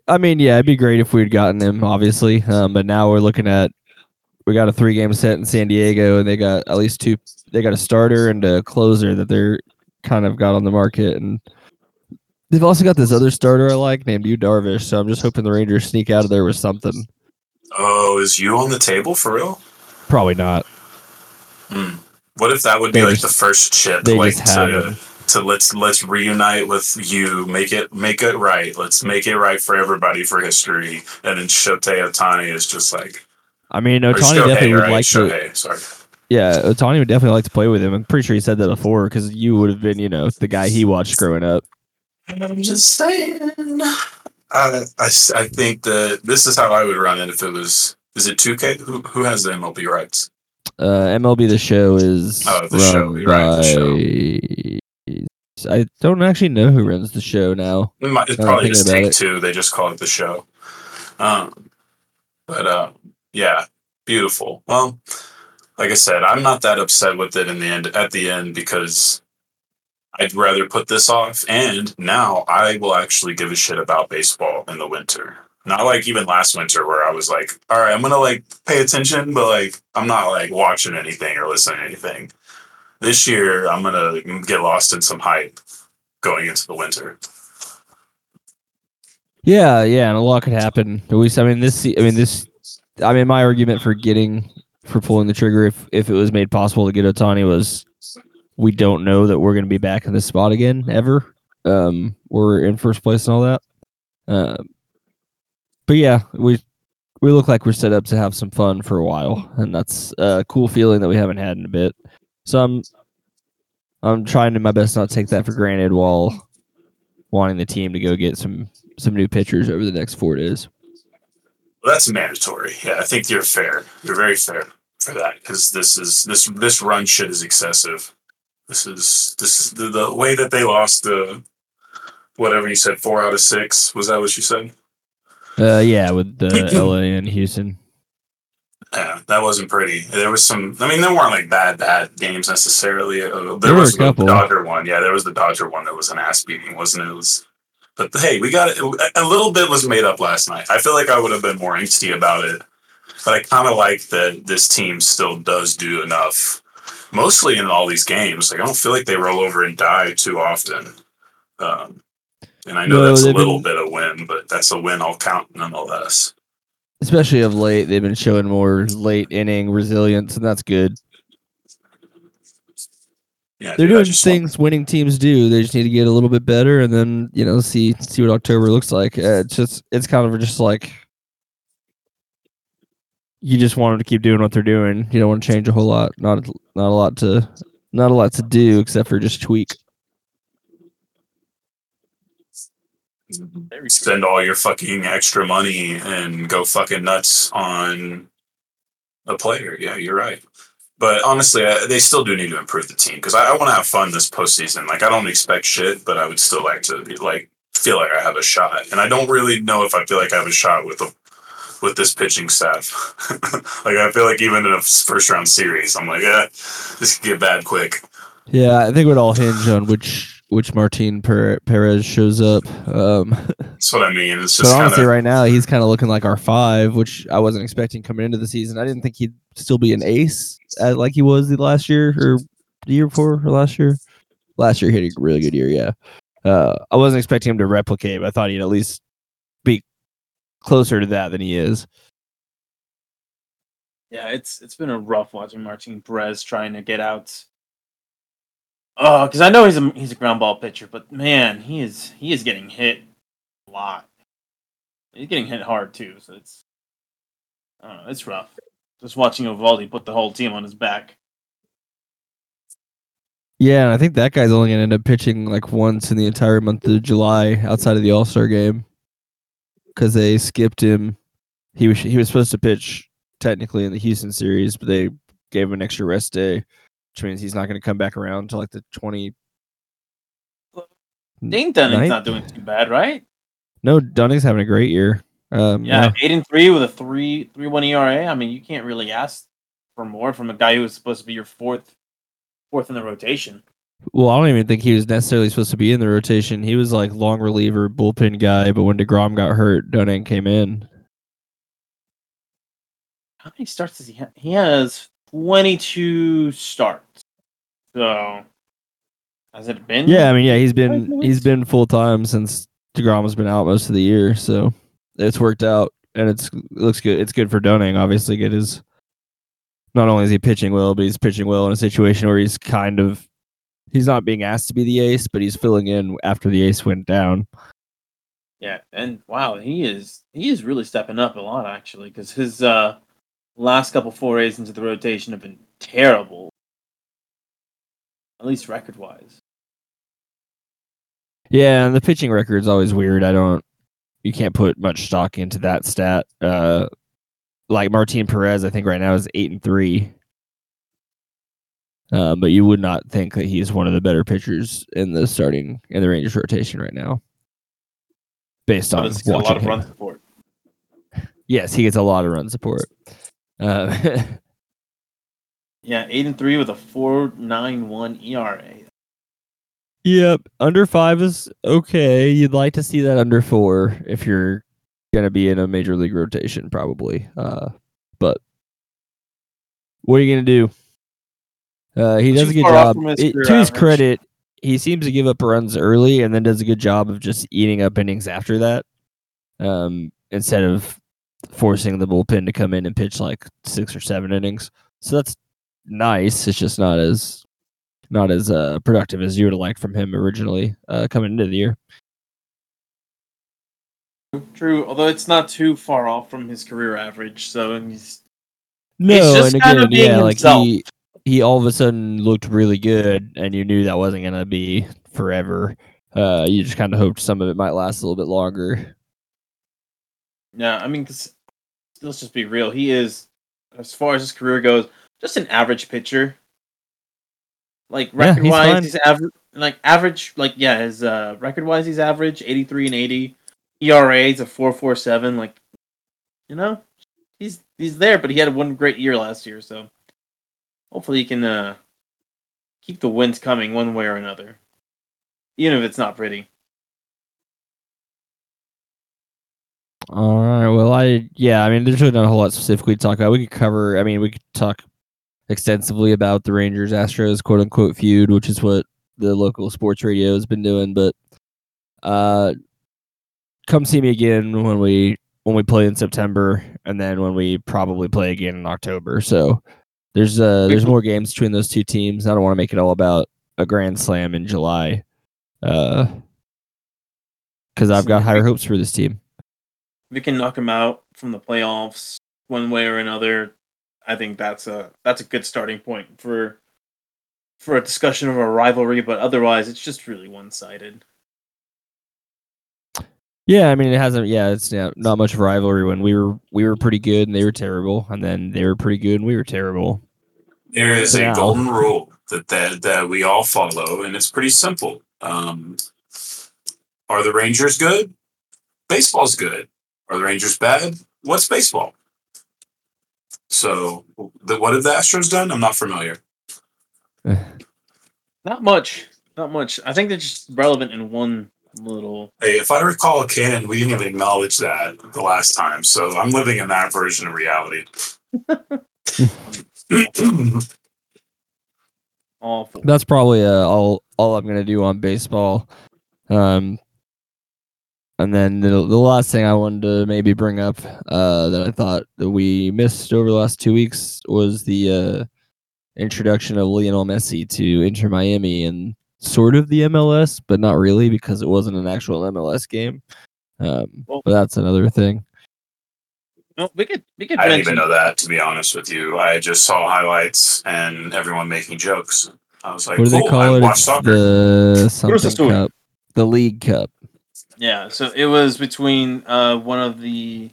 I mean, yeah, it'd be great if we'd gotten him, obviously. Um, but now we're looking at we got a three game set in San Diego, and they got at least two. They got a starter and a closer that they're kind of got on the market, and They've also got this other starter I like named Yu Darvish, so I'm just hoping the Rangers sneak out of there with something. Oh, is Yu on the table for real? Probably not. Hmm. What if that would be They like just- the first chip, they like just have to, let's let's reunite with Yu, make it make it right. Let's make it right for everybody for history. And then Shohei Ohtani is just like I mean, Ohtani definitely would right? like to. Sorry. Yeah, Ohtani would definitely like to play with him. I'm pretty sure he said that before because Yu would have been, you know, the guy he watched growing up. I'm just saying. I, I, I think that this is how I would run it if it was. Is it 2K? Who, who has the MLB rights? Uh, MLB The Show is Oh, The Show, right, by. I don't actually know who runs the show now. It might, it's probably just Take it. Two. They just call it the show. Um, but uh, yeah, beautiful. Well, like I said, I'm not that upset with it in the end. At the end, because I'd rather put this off, and now I will actually give a shit about baseball in the winter. Not like even last winter where I was like, all right, I'm gonna like pay attention, but like I'm not like watching anything or listening to anything. This year, I'm gonna get lost in some hype going into the winter. Yeah, yeah, and a lot could happen. At least, I mean, this. I mean, this. I mean, my argument for getting for pulling the trigger, if if it was made possible to get Ohtani, was we don't know that we're going to be back in this spot again ever. Um, we're in first place and all that. Um, but yeah, we we look like we're set up to have some fun for a while, and that's a cool feeling that we haven't had in a bit. So I'm I'm trying to my best not to take that for granted while wanting the team to go get some some new pitchers over the next four days. Well, that's mandatory. Yeah, I think you're fair. You're very fair for that because this is this this run shit is excessive. This is this is the, the way that they lost the whatever you said four out of six. Was that what you said? Uh, yeah, with uh, LA and Houston. Yeah, that wasn't pretty. There was some. I mean, there weren't like bad bad games necessarily. Uh, there, There were was a couple. the Dodger one. Yeah, there was the Dodger one that was an ass beating, wasn't it? It was. But hey, we got it. A little bit was made up last night. I feel like I would have been more angsty about it, but I kind of like that this team still does do enough. Mostly in all these games, like I don't feel like they roll over and die too often. Um, and I know No, that's a little been- bit of win, but that's a win I'll count nonetheless. Especially of late, they've been showing more late inning resilience, and that's good. Yeah, They're dude, doing just want- things winning teams do. They just need to get a little bit better, and then you know see see what October looks like. Uh, it's just it's kind of just like you just want them to keep doing what they're doing. You don't want to change a whole lot. Not not a lot to not a lot to do except for just tweak. spend all your fucking extra money and go fucking nuts on a player. Yeah, you're right. But honestly, I, they still do need to improve the team because I, I want to have fun this postseason. Like, I don't expect shit, but I would still like to be like feel like I have a shot. And I don't really know if I feel like I have a shot with a with this pitching staff. like, I feel like even in a first round series, I'm like, yeah, this could get bad quick. Yeah, I think it would all hinge on which which Martin per- Perez shows up. Um, That's what I mean. It's just honestly, of right now he's kind of looking like our five, which I wasn't expecting coming into the season. I didn't think he'd still be an ace uh, like he was the last year or the year before or last year. Last year he had a really good year. Yeah, uh, I wasn't expecting him to replicate. But I thought he'd at least closer to that than he is. Yeah, it's it's been a rough watching Martin Perez trying to get out. Oh, because I know he's a he's a ground ball pitcher, but man, he is he is getting hit a lot. He's getting hit hard too, so it's I don't know, it's rough. Just watching Eovaldi put the whole team on his back. Yeah, and I think that guy's only gonna end up pitching like once in the entire month of July outside of the All Star game because they skipped him. He was he was supposed to pitch technically in the Houston series, but they gave him an extra rest day, which means he's not going to come back around until like the twenty. Dane Dunning's Ninth? not doing too bad, right? No, Dunning's having a great year. Um, Yeah, eight and three with a three three one ERA. I mean, you can't really ask for more from a guy who was supposed to be your fourth fourth in the rotation. Well, I don't even think he was necessarily supposed to be in the rotation. He was like long reliever, bullpen guy. But when Degrom got hurt, Dunning came in. How many starts does he have? He has 22 starts. So Has it been? Yeah, I mean, yeah, he's been he's been full time since Degrom has been out most of the year, so it's worked out and it's it looks good. It's good for Dunning, obviously. Get his not only is he pitching well, but he's pitching well in a situation where he's kind of he's not being asked to be the ace, but he's filling in after the ace went down. Yeah, and wow, he is he is really stepping up a lot actually, because his uh last couple forays into the rotation have been terrible, at least record wise. Yeah, and the pitching record is always weird. I don't you can't put much stock into that stat. Uh like Martin Perez, I think right now is eight and three. Uh, but you would not think that he's one of the better pitchers in the starting in the Rangers rotation right now. Based on a lot of him. run support. Yes, he gets a lot of run support. Uh, Yeah, eight and three with a four nine one ERA. Yep, under five is okay. You'd like to see that under four if you're gonna be in a major league rotation, probably. Uh, but what are you gonna do? Uh, he does a good job. his It- to his credit, he seems to give up runs early and then does a good job of just eating up innings after that. Um, instead of forcing the bullpen to come in and pitch like six or seven innings. So that's nice. It's just not as not as uh, productive as you would have liked from him originally uh, coming into the year. True, although it's not too far off from his career average, so he's No, just and kind of being yeah, like himself. he he all of a sudden looked really good, and you knew that wasn't gonna be forever. Uh, you just kind of hoped some of it might last a little bit longer. Yeah, I mean, 'cause let's just be real. He is, as far as his career goes, just an average pitcher. Like Yeah, record he's wise, fine. he's average. Like average, like yeah, his uh, record wise, he's average, eighty three and eighty. ERA is a four four seven. Like, you know, he's he's there, but he had one great year last year, so hopefully he can uh, keep the wins coming one way or another, even if it's not pretty. All right. Well, I yeah. I mean, there's really not a whole lot specifically to talk about. We could cover. I mean, we could talk extensively about the Rangers Astros quote unquote feud, which is what the local sports radio has been doing. But uh, come see me again when we when we play in September, and then when we probably play again in October. So there's uh there's more games between those two teams. I don't want to make it all about a grand slam in July, uh, because I've got higher hopes for this team. we can knock them out from the playoffs one way or another, I think that's a that's a good starting point for for a discussion of a rivalry. But otherwise, it's just really one sided. Yeah, I mean it hasn't. Yeah, it's yeah, not much of a rivalry when we were we were pretty good and they were terrible, and then they were pretty good and we were terrible. There is a Yeah. golden rule that, that that we all follow, and it's pretty simple. Um, are the Rangers good? Baseball's good. Are the Rangers bad? What's baseball? So, the, what have the Astros done? I'm not familiar. Not much, not much. I think they're just relevant in one little. Hey, if I recall a canon, we didn't even acknowledge that the last time. So I'm living in that version of reality. Awful. That's probably uh, all all I'm gonna do on baseball. Um, and then the the last thing I wanted to maybe bring up uh, that I thought that we missed over the last two weeks was the uh, introduction of Lionel Messi to Inter Miami and sort of the MLS, but not really because it wasn't an actual MLS game. Um, Well- but that's another thing. No, we could we could I didn't even know that, to be honest with you. I just saw highlights and everyone making jokes. I was like, What do they cool, call I it? watch It's soccer. the something Azul. cup, the League Cup. Yeah, so it was between uh, one of the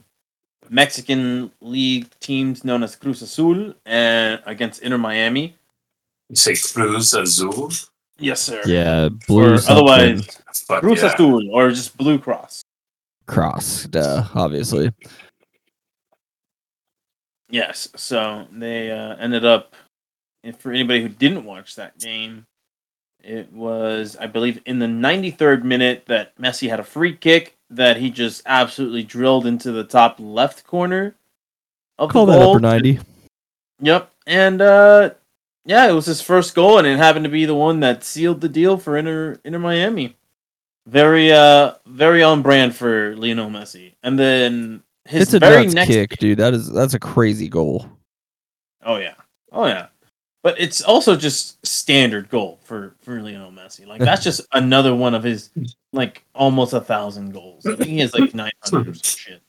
Mexican league teams known as Cruz Azul and against Inter Miami. You say Cruz Azul? Yes, sir. Yeah, blue Or otherwise Fuck Cruz yeah. Azul or just Blue Cross. cross, duh, obviously. Yes, so they uh, ended up. And for anybody who didn't watch that game, it was I believe in the 93rd minute that Messi had a free kick that he just absolutely drilled into the top left corner of Call the that goal. upper ninety. Yep, and uh, yeah, it was his first goal, and it happened to be the one that sealed the deal for Inter Inter Miami. Very uh very on brand for Lionel Messi. And then his It's a very nuts next kick, dude. That is that's a crazy goal. Oh yeah. Oh yeah. But it's also just standard goal for for Lionel Messi. Like that's just another one of his like almost a thousand goals. I think he has like nine hundred shit.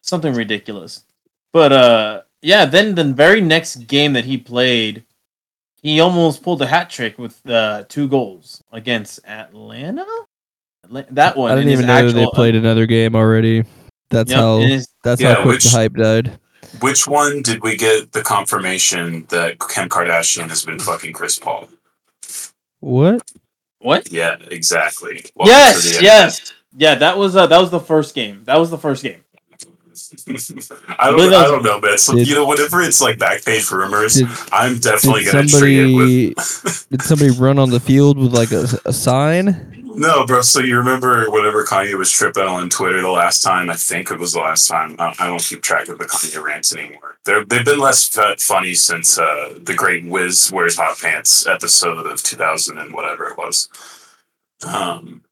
Something ridiculous. But uh yeah, then the very next game that he played, he almost pulled a hat trick with uh two goals against Atlanta. That one. I didn't even know they actual- played another game already. That's Yep, how his- that's Yeah, how quick which- the hype died. Which one did we get the confirmation that Kim Kardashian has been fucking Chris Paul? What? what? Yeah, exactly. Welcome yes, yes. Yeah, that was uh, that was the first game. That was the first game. I don't, I don't know, man. So, Did- you know, whenever it's like back page rumors, Did, I'm definitely gonna treat it with somebody did somebody run on the field with like a, a sign? No, bro. So you remember whenever Kanye was tripping on Twitter the last time? I think it was the last time. I, I don't keep track of the Kanye rants anymore. They're, they've been less fu- funny since uh, the Great Wiz Wears Hot Pants episode of 2000 and whatever it was. Um,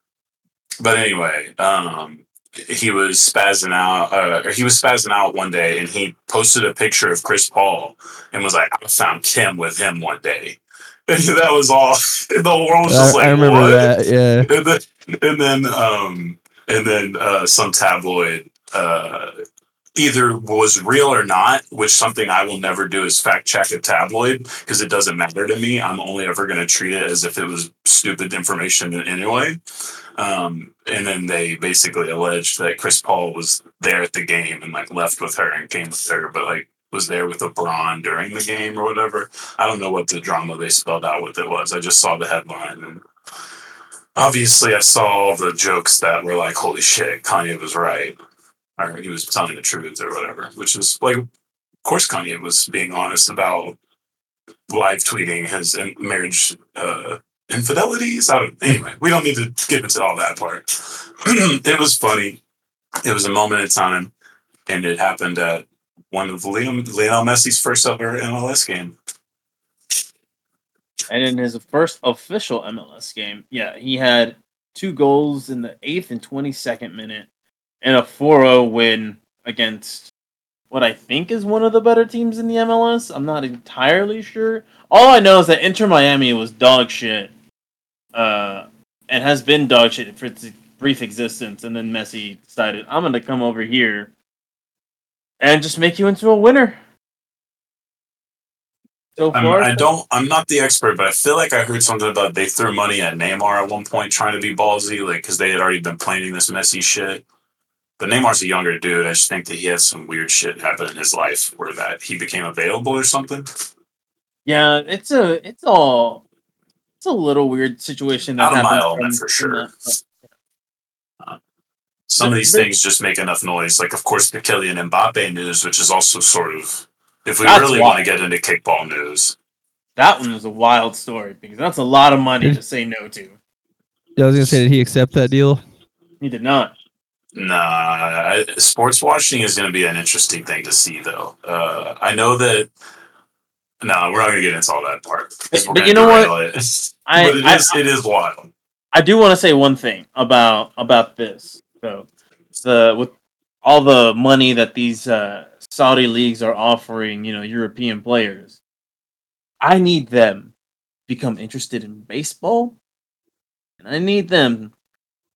but anyway, um, he was spazzing out, uh, or he was spazzing out one day, and he posted a picture of Chris Paul and was like, "I found Kim with him one day." And that was all. The world was just I, like, I remember "What?" that. Yeah. and then and then um and then uh some tabloid uh either was real or not which something i will never do is fact check a tabloid because it doesn't matter to me i'm only ever going to treat it as if it was stupid information anyway um and then they basically alleged that chris paul was there at the game and like left with her and came with her but like was there with LeBron during the game or whatever. I don't know what the drama they spelled out with it was. I just saw the headline and obviously I saw all the jokes that were like, holy shit, Kanye was right. Or he was telling the truth or whatever, which is like, of course, Kanye was being honest about live tweeting his marriage uh, infidelities. I don't, anyway, we don't need to get into all that part. it was funny. It was a moment in time, and it happened at one of Liam, Lionel Messi's first ever MLS game. And in his first official MLS game, yeah, he had two goals in the eighth and 22nd minute and a 4 0 win against what I think is one of the better teams in the MLS. I'm not entirely sure. All I know is that Inter Miami was dog shit uh, and has been dog shit for its brief existence. And then Messi decided, I'm going to come over here and just make you into a winner. So I'm, far, I don't. I'm not the expert, but I feel like I heard something about they threw money at Neymar at one point, trying to be ballsy, like because they had already been planning this messy shit. But Neymar's a younger dude. I just think that he has some weird shit happen in his life where that he became available or something. Yeah, it's a it's all it's a little weird situation that Out of my element from- for sure. the- uh, Some of these But- things just make enough noise. Like, of course, the Kylian Mbappe news, which is also sort of, if we That's really wild. want to get into kickball news, that one was a wild story because that's a lot of money to say no to. Yeah, I was gonna say, did he accept that deal? He did not. Nah, I, sports watching is going to be an interesting thing to see, though. Uh, I know that. No, we're not going to get into all that part. But you know what? It. I- but it I- is, it is wild. I do want to say one thing about about this. So the with all the money that these uh, Saudi leagues are offering, you know, European players, I need them become interested in baseball, and I need them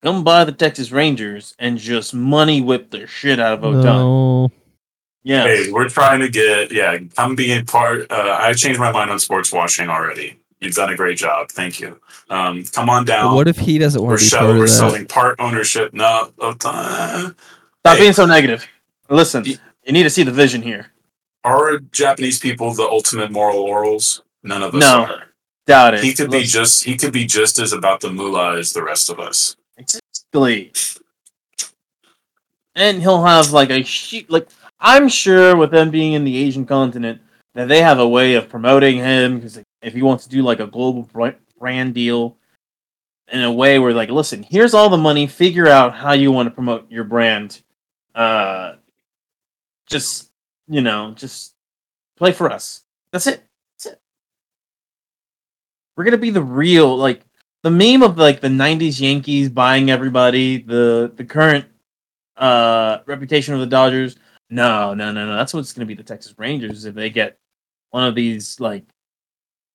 come by the Texas Rangers and just money whip the shit out of Ohtani. No. Yeah, Hey, we're trying to get yeah. I'm being part. Uh, I changed my mind on sports watching already. You've done a great job. Thank you. Um, come on But down. what if he doesn't we're want to be show, part we're of that? selling part ownership. No, uh, stop hey. being so negative. Listen, Y- you need to see the vision here. are Japanese people the ultimate moral orals? None of us No. are. Doubt it. He could be just he could be just as about the moolah as the rest of us. Exactly. And he'll have like a sheet. Like I'm sure with them being in the Asian continent, that they have a way of promoting him because if he wants to do like a global brand deal, in a way where like, listen, here's all the money. Figure out how you want to promote your brand. Uh, just you know, just play for us. That's it. That's it. we're gonna be the real like the meme of like the '90s Yankees buying everybody, the the current uh reputation of the Dodgers. No, no, no, no. That's what's gonna be the Texas Rangers if they get one of these like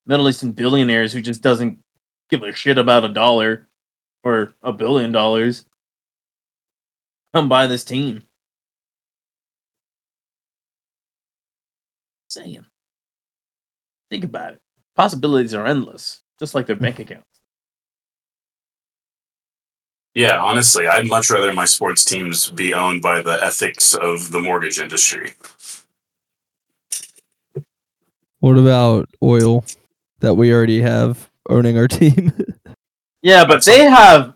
Middle Eastern billionaires who just doesn't give a shit about a dollar or a billion dollars. Come buy this team. Saying. Think about it. Possibilities are endless, just like their bank accounts. Yeah, honestly, I'd much rather my sports teams be owned by the ethics of the mortgage industry. What about oil that we already have owning our team? Yeah, but they have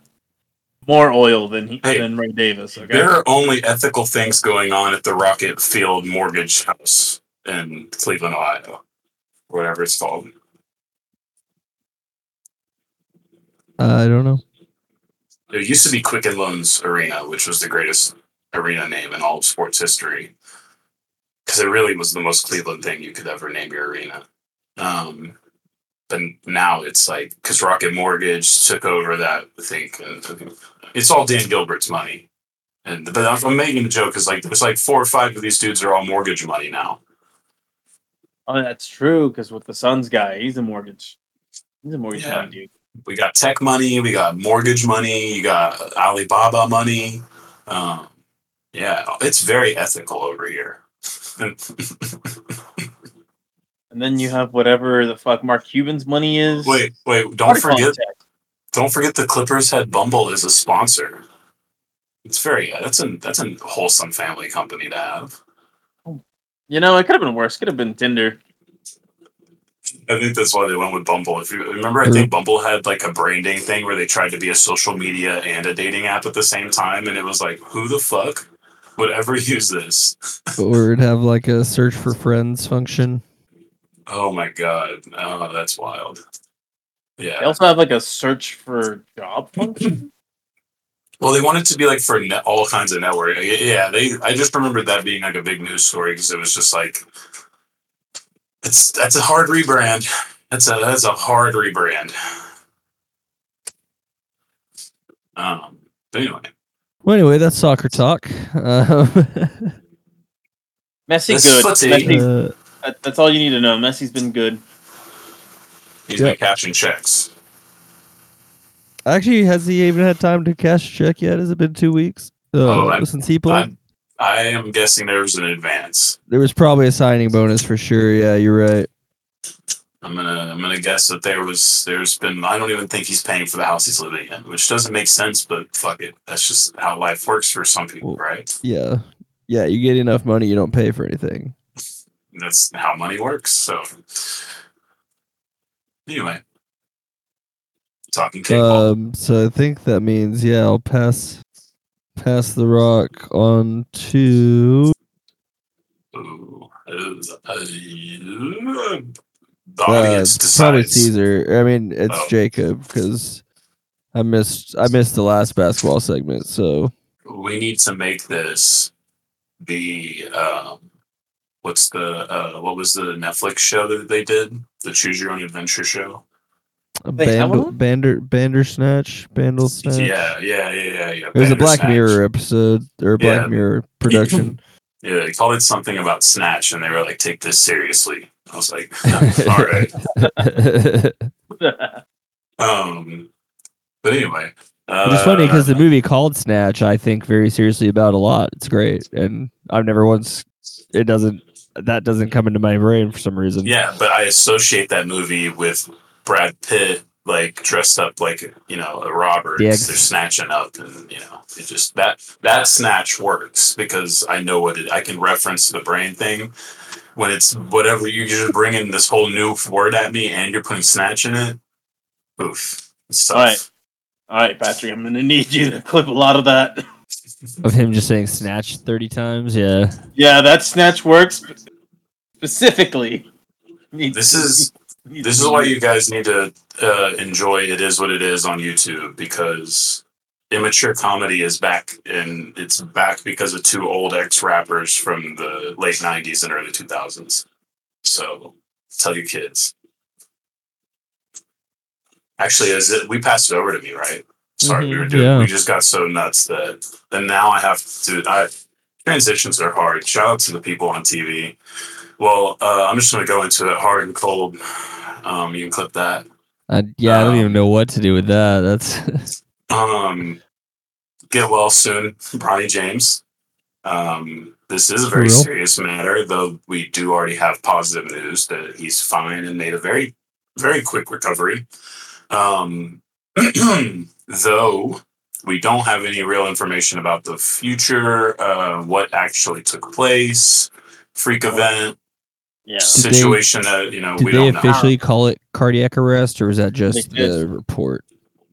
more oil than he, Hey, than Ray Davis. Okay. There are only ethical things going on at the Rocket Field Mortgage House in Cleveland, Ohio, or whatever it's called. I don't know. There used to be Quicken Loans Arena, which was the greatest arena name in all of sports history, because it really was the most Cleveland thing you could ever name your arena. Um, but now it's like because Rocket Mortgage took over that, I think, and it's all Dan Gilbert's money. And but I'm- making a joke because like there's like four or five of these dudes are all mortgage money now. oh, that's true. Because with the Suns guy, he's a mortgage. He's a mortgage Yeah. man, dude. We got tech money, we got mortgage money, you got Alibaba money. Um, yeah, it's very ethical over here. And then you have whatever the fuck Mark Cuban's money is. wait, wait, don't Party forget, politics. don't forget the Clippers had Bumble as a sponsor. It's very that's a that's a wholesome family company to have. You know, it could have been worse. Could have been Tinder. I think that's why they went with Bumble. If you remember, I mm-hmm. think Bumble had like a branding thing where they tried to be a social media and a dating app at the same time, and it was like, who the fuck would ever use this? Or it'd have like a search for friends function. Oh my god, oh that's wild. Yeah, They also have like a search for job function. Well, they want it to be like for net, all kinds of network. Yeah, they. I just remembered that being like a big news story because it was just like, it's that's a hard rebrand. That's a that's a hard rebrand. Um. But anyway, Well, anyway, that's soccer talk. Um, Messi good. footy- Messi, uh, that's all you need to know. Messi's been good. he's Yeah. been cashing checks. actually, has he even had time to cash a check yet? Has it been two weeks uh, Oh, I- since he played? I, I am guessing there was an advance. there was probably a signing bonus for sure. Yeah, you're right. I'm gonna I'm gonna guess that there was there's been I don't even think he's paying for the house he's living in, which doesn't make sense, but fuck it. That's just how life works for some people, right? Yeah, yeah. You get enough money, you don't pay for anything. That's how money works. So anyway. Talking kickball. Um, so I think that means yeah, I'll pass pass the rock on to uh, the uh, probably. Caesar. I mean, it's Oh. Jacob because I missed I missed the last basketball segment. So We need to make this the um what's the uh what was the Netflix show that they did? The Choose Your Own Adventure show? A They bandle, bander bandersnatch bandersnatch. Yeah, yeah, yeah, yeah, yeah. It was a Black Mirror episode or Black Yeah. Mirror production. Yeah, they called it something about snatch, and they were like, "Take this seriously." I was like, "All right." Um, but anyway, uh, It's funny because the movie called Snatch, I think very seriously about a lot. It's great, and I've never once. It doesn't. That doesn't come into my brain for some reason. yeah, but I associate that movie with Brad Pitt, like dressed up like you know a robber. The They're snatching up, and you know, it just that that snatch works because I know what it. I can reference the brain thing. When it's whatever you're just bringing this whole new word at me, and you're putting snatch in it. Oof. It's tough. All right. All right, Patrick, I'm gonna need you to clip a lot of that. Of him just saying Snatch thirty times. Yeah. Yeah, that snatch works specifically. This is needs this is why you guys need to uh, enjoy it is what it is on youtube because immature comedy is back and it's back because of two old ex-rappers from the late 90s and early 2000s so tell your kids Actually, is it? We passed it over to me, right? Sorry, we Mhm, were doing. yeah. We just got so nuts that, and now I have to. I transitions are hard. Shout out to the people on TV. Well, uh, I'm just going to go into it hard and cold. Um, you can clip that. I, yeah, I don't Um, even know what to do with that. That's Um, get well soon, Bronny James. Um, this is a very real? serious matter, though we do already have positive news that he's fine and made a very, very quick recovery. Um, though we don't have any real information about the future, uh, what actually took place, freak event, Yeah. Did they- situation that you know did we they don't know. officially call it cardiac arrest, or was that just the report?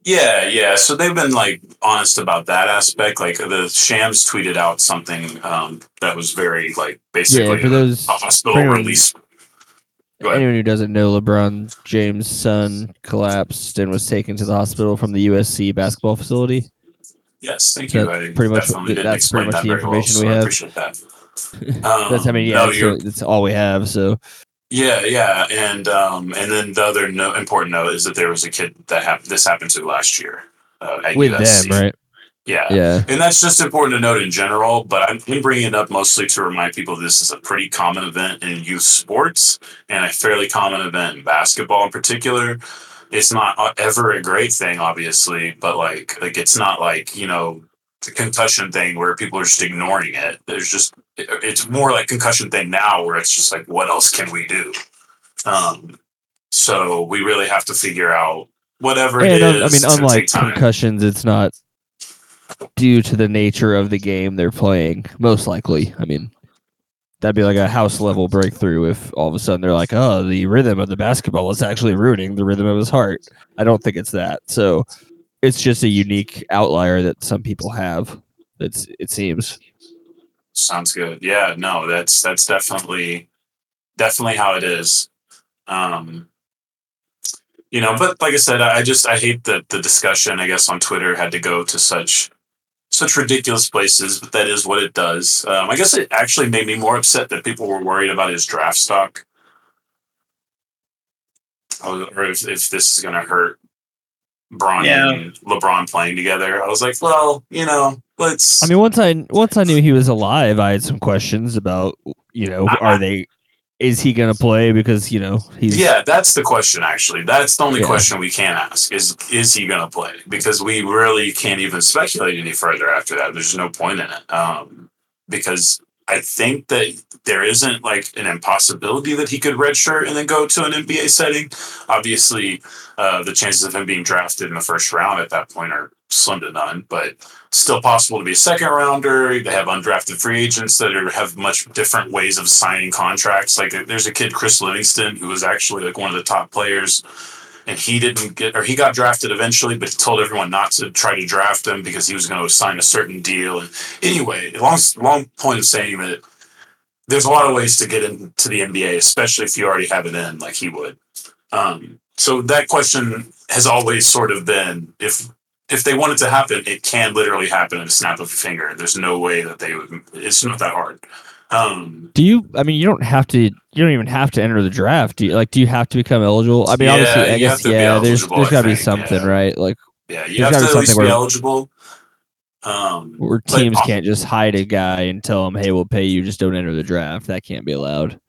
Yeah, yeah. So they've been like honest about that aspect. Like the Shams tweeted out something um, that was very like basically Yeah, for those a hospital for release. Anyone who doesn't know, LeBron James' son collapsed and was taken to the hospital from the USC basketball facility. Yes, thank So you. that's I pretty much- definitely that's pretty much that the very well, information so we I have. appreciate that. Um, That's I mean, yeah, no, that's, that's all we have. So yeah, yeah, and um, and then the other no, important note is that there was a kid that happened. This happened to last year uh, at with USC. them, right? Yeah, Yeah, And that's just important to note in general, but I'm bringing it up mostly to remind people this is a pretty common event in youth sports and a fairly common event in basketball in particular. It's not uh, ever a great thing, obviously, but like like it's not like you know the concussion thing where people are just ignoring it. There's just it's more like concussion thing now where it's just like what else can we do? Um, so we really have to figure out whatever it and is. I mean, unlike concussions, it's not due to the nature of the game they're playing. Most likely, I mean, that'd be like a house level breakthrough if all of a sudden they're like, "Oh, the rhythm of the basketball is actually ruining the rhythm of his heart." I don't think it's that. So it's just a unique outlier that some people have. It's it seems. Sounds good. Yeah, no, that's that's definitely definitely how it is. Um you know, but like I said, I just I hate that the discussion, I guess, on Twitter had to go to such such ridiculous places, but that is what it does. Um, I guess it actually made me more upset that people were worried about his draft stock, or or if, if this is going to hurt Bron Yeah. and LeBron playing together. I was like, well, you know, let's. I mean, once I once I knew he was alive, I had some questions about you know, I- are they? Is he gonna play? Because you know he's Yeah, that's the question. Actually, that's the only Yeah. question we can ask: is is he going to play? Because we really can't even speculate any further after that. There's no point in it. Um, because I think that there isn't like an impossibility that he could redshirt and then go to an NBA setting. Obviously, uh, the chances of him being drafted in the first round at that point are slim to none. But still possible to be a second rounder. They have undrafted free agents that are, have much different ways of signing contracts. Like there's a kid, Chris Livingston, who was actually like one of the top players, and he didn't get or he got drafted eventually, but he told everyone not to try to draft him because he was going to sign a certain deal. And anyway, long long point of saying that there's a lot of ways to get into the NBA, especially if you already have it in, like he would. Um, so that question has always sort of been if if they want it to happen, it can literally happen in a snap of a finger. There's no way that they would. It's not that hard. Um, Do you? I mean, you don't have to. You don't even have to enter the draft. Do you like? Do you have to become eligible? I mean, Yeah, obviously, I guess to yeah. There's there's got to be something, yeah. right? Like yeah, you have be at least be where- eligible. Um, where teams I- can't just hide a guy and tell him, "Hey, we'll pay you. Just don't enter the draft." That can't be allowed.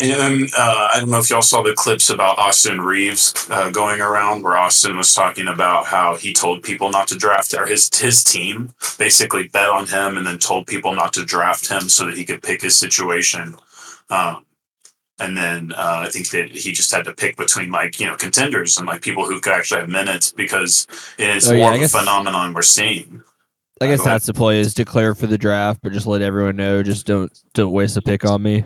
And uh, I don't know if y'all saw the clips about Austin Reaves uh, going around, where Austin was talking about how he told people not to draft, or his his team basically bet on him, and then told people not to draft him so that he could pick his situation. Um, and then uh, I think that he just had to pick between like you know contenders and like people who could actually have minutes because it is Oh, yeah, more I of a phenomenon we're seeing. I guess that's the play: is declare for the draft, but just let everyone know. Just don't don't waste a pick on me.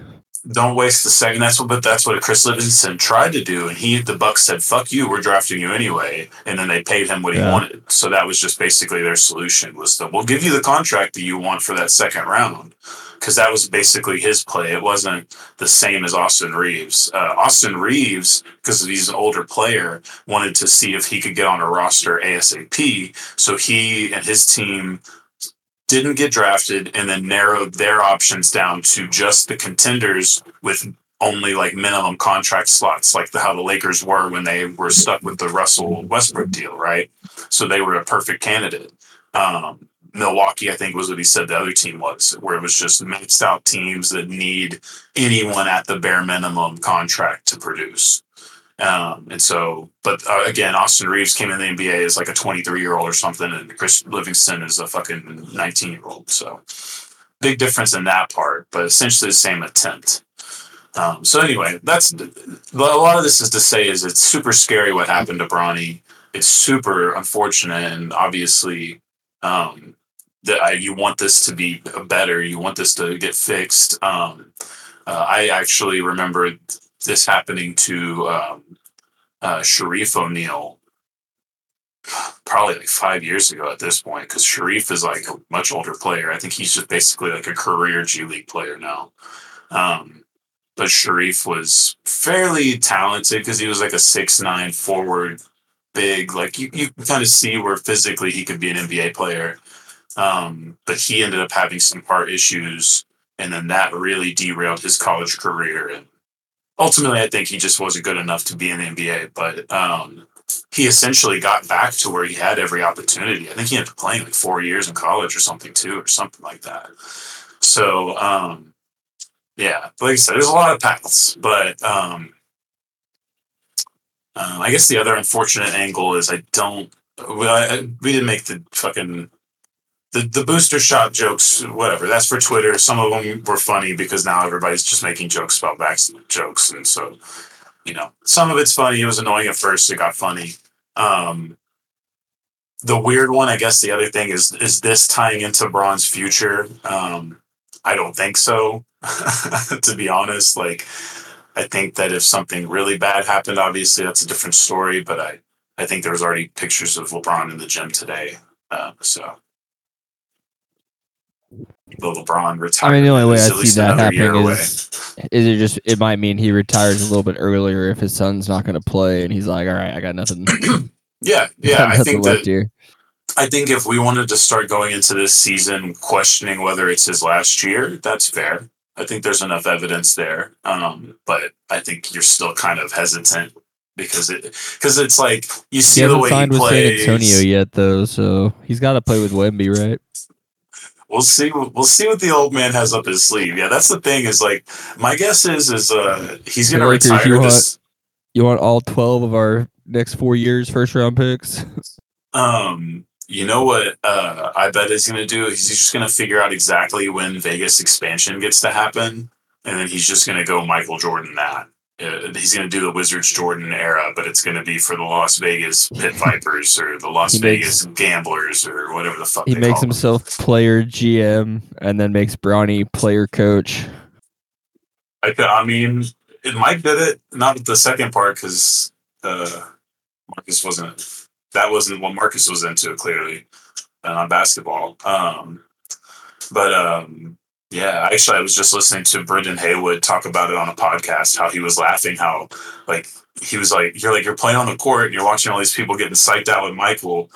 Don't waste the second. That's what, but that's what Chris Livingston tried to do, and he, the Bucks said, "Fuck you, we're drafting you anyway," and then they paid him what he wanted. So that was just basically their solution: was that we'll give you the contract that you want for that second round, because that was basically his play. It wasn't the same as Austin Reaves. Uh, Austin Reaves, because he's an older player, wanted to see if he could get on a roster ASAP. So he and his team didn't get drafted and then narrowed their options down to just the contenders with only like minimum contract slots, like the, how the Lakers were when they were stuck with the Russell Westbrook deal, right? So they were a perfect candidate. Um, Milwaukee, I think, was what he said the other team was, where it was just maxed out teams that need anyone at the bare minimum contract to produce. Um, and so, but uh, again, Austin Reaves came in the NBA as like a 23 year old or something, and Chris Livingston is a fucking 19 year old. So, big difference in that part, but essentially the same attempt. Um, so anyway, that's a lot of this is to say is it's super scary what happened to Bronny. It's super unfortunate, and obviously, um, that you want this to be better. You want this to get fixed. Um, uh, I actually remember this happening to um, uh, Shareef O'Neal probably like five years ago at this point because Shareef is like a much older player. I think he's just basically like a career G League player now. Um, but Shareef was fairly talented because he was like a six nine forward, big. Like you, you kind of see where physically he could be an NBA player. Um, but he ended up having some heart issues, and then that really derailed his college career. And ultimately, I think he just wasn't good enough to be in the NBA. But um, he essentially got back to where he had every opportunity. I think he ended up playing like four years in college or something too, or something like that. So um, yeah, like I said, there's a lot of paths, but um, uh, I guess the other unfortunate angle is I don't. Well, I, we didn't make the fucking the, the booster shot jokes, whatever. That's for Twitter. Some of them were funny because now everybody's just making jokes about vaccine jokes, and so you know, some of it's funny. It was annoying at first. It got funny. Um, the weird one, I guess. The other thing is is this tying into Bron's future? Um, I don't think so. to be honest, like I think that if something really bad happened, obviously that's a different story. But I I think there was already pictures of LeBron in the gym today. Uh, so the LeBron retire. I mean, the only way I see that happening is, is it just it might mean he retires a little bit earlier if his son's not going to play, and he's like, all right, I got nothing. Yeah, got yeah. I nothing think that here. I think if we wanted to start going into this season questioning whether it's his last year, that's fair. I think there's enough evidence there. Um, but I think you're still kind of hesitant because it because it's like you He see the way signed he with. San Antonio yet, though, so he's got to play with Wemby, right? We'll see. We'll see what the old man has up his sleeve. Yeah, that's the thing. Is like my guess is is uh he's gonna retire you this. You want all twelve of our next four years first round picks? Um, you know what? Uh, I bet he's gonna do. He's just gonna figure out exactly when Vegas expansion gets to happen, and then he's just gonna go Michael Jordan that. Uh, he's gonna do the Wizards Jordan era, but it's gonna be for the Las Vegas Pit Vipers or the Las He Vegas Gamblers or whatever the fuck he makes call them. himself player GM and then makes Bronny player coach. I, th- I mean, it, Mike did it, not the second part because uh, Marcus wasn't. That wasn't what Marcus was into clearly, uh, on basketball. Um, but um, yeah, actually, I was just listening to Brendan Haywood talk about it on a podcast. How he was laughing. How like he was like, "You're like you're playing on the court and you're watching all these people getting psyched out with Michael,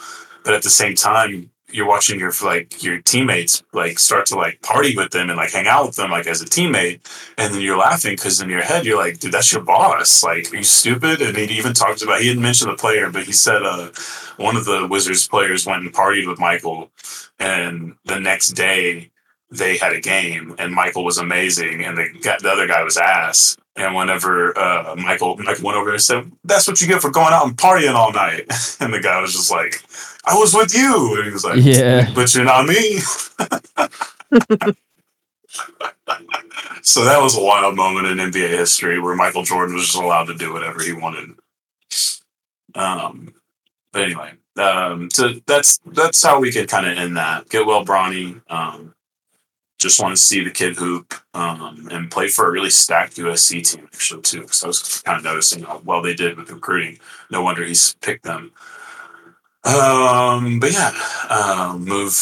but at the same time." You're watching your like your teammates like start to like party with them and like hang out with them like as a teammate, and then you're laughing because in your head you're like, dude, that's your boss. Like, are you stupid? And he even talked about he didn't mention the player, but he said uh, one of the Wizards players went and partied with Michael, and the next day they had a game, and Michael was amazing, and the the other guy was ass. And whenever uh, Michael Michael went over and said, "That's what you get for going out and partying all night," and the guy was just like, "I was with you," and he was like, Yeah. but you're not me." so that was a wild moment in NBA history where Michael Jordan was just allowed to do whatever he wanted. Um, but anyway, um, so that's that's how we could kind of end that. Get well, Bronny. Um, just want to see the kid hoop um, and play for a really stacked USC team actually too. Because I was kind of noticing how well they did with recruiting. No wonder he's picked them. Um, but yeah, um, move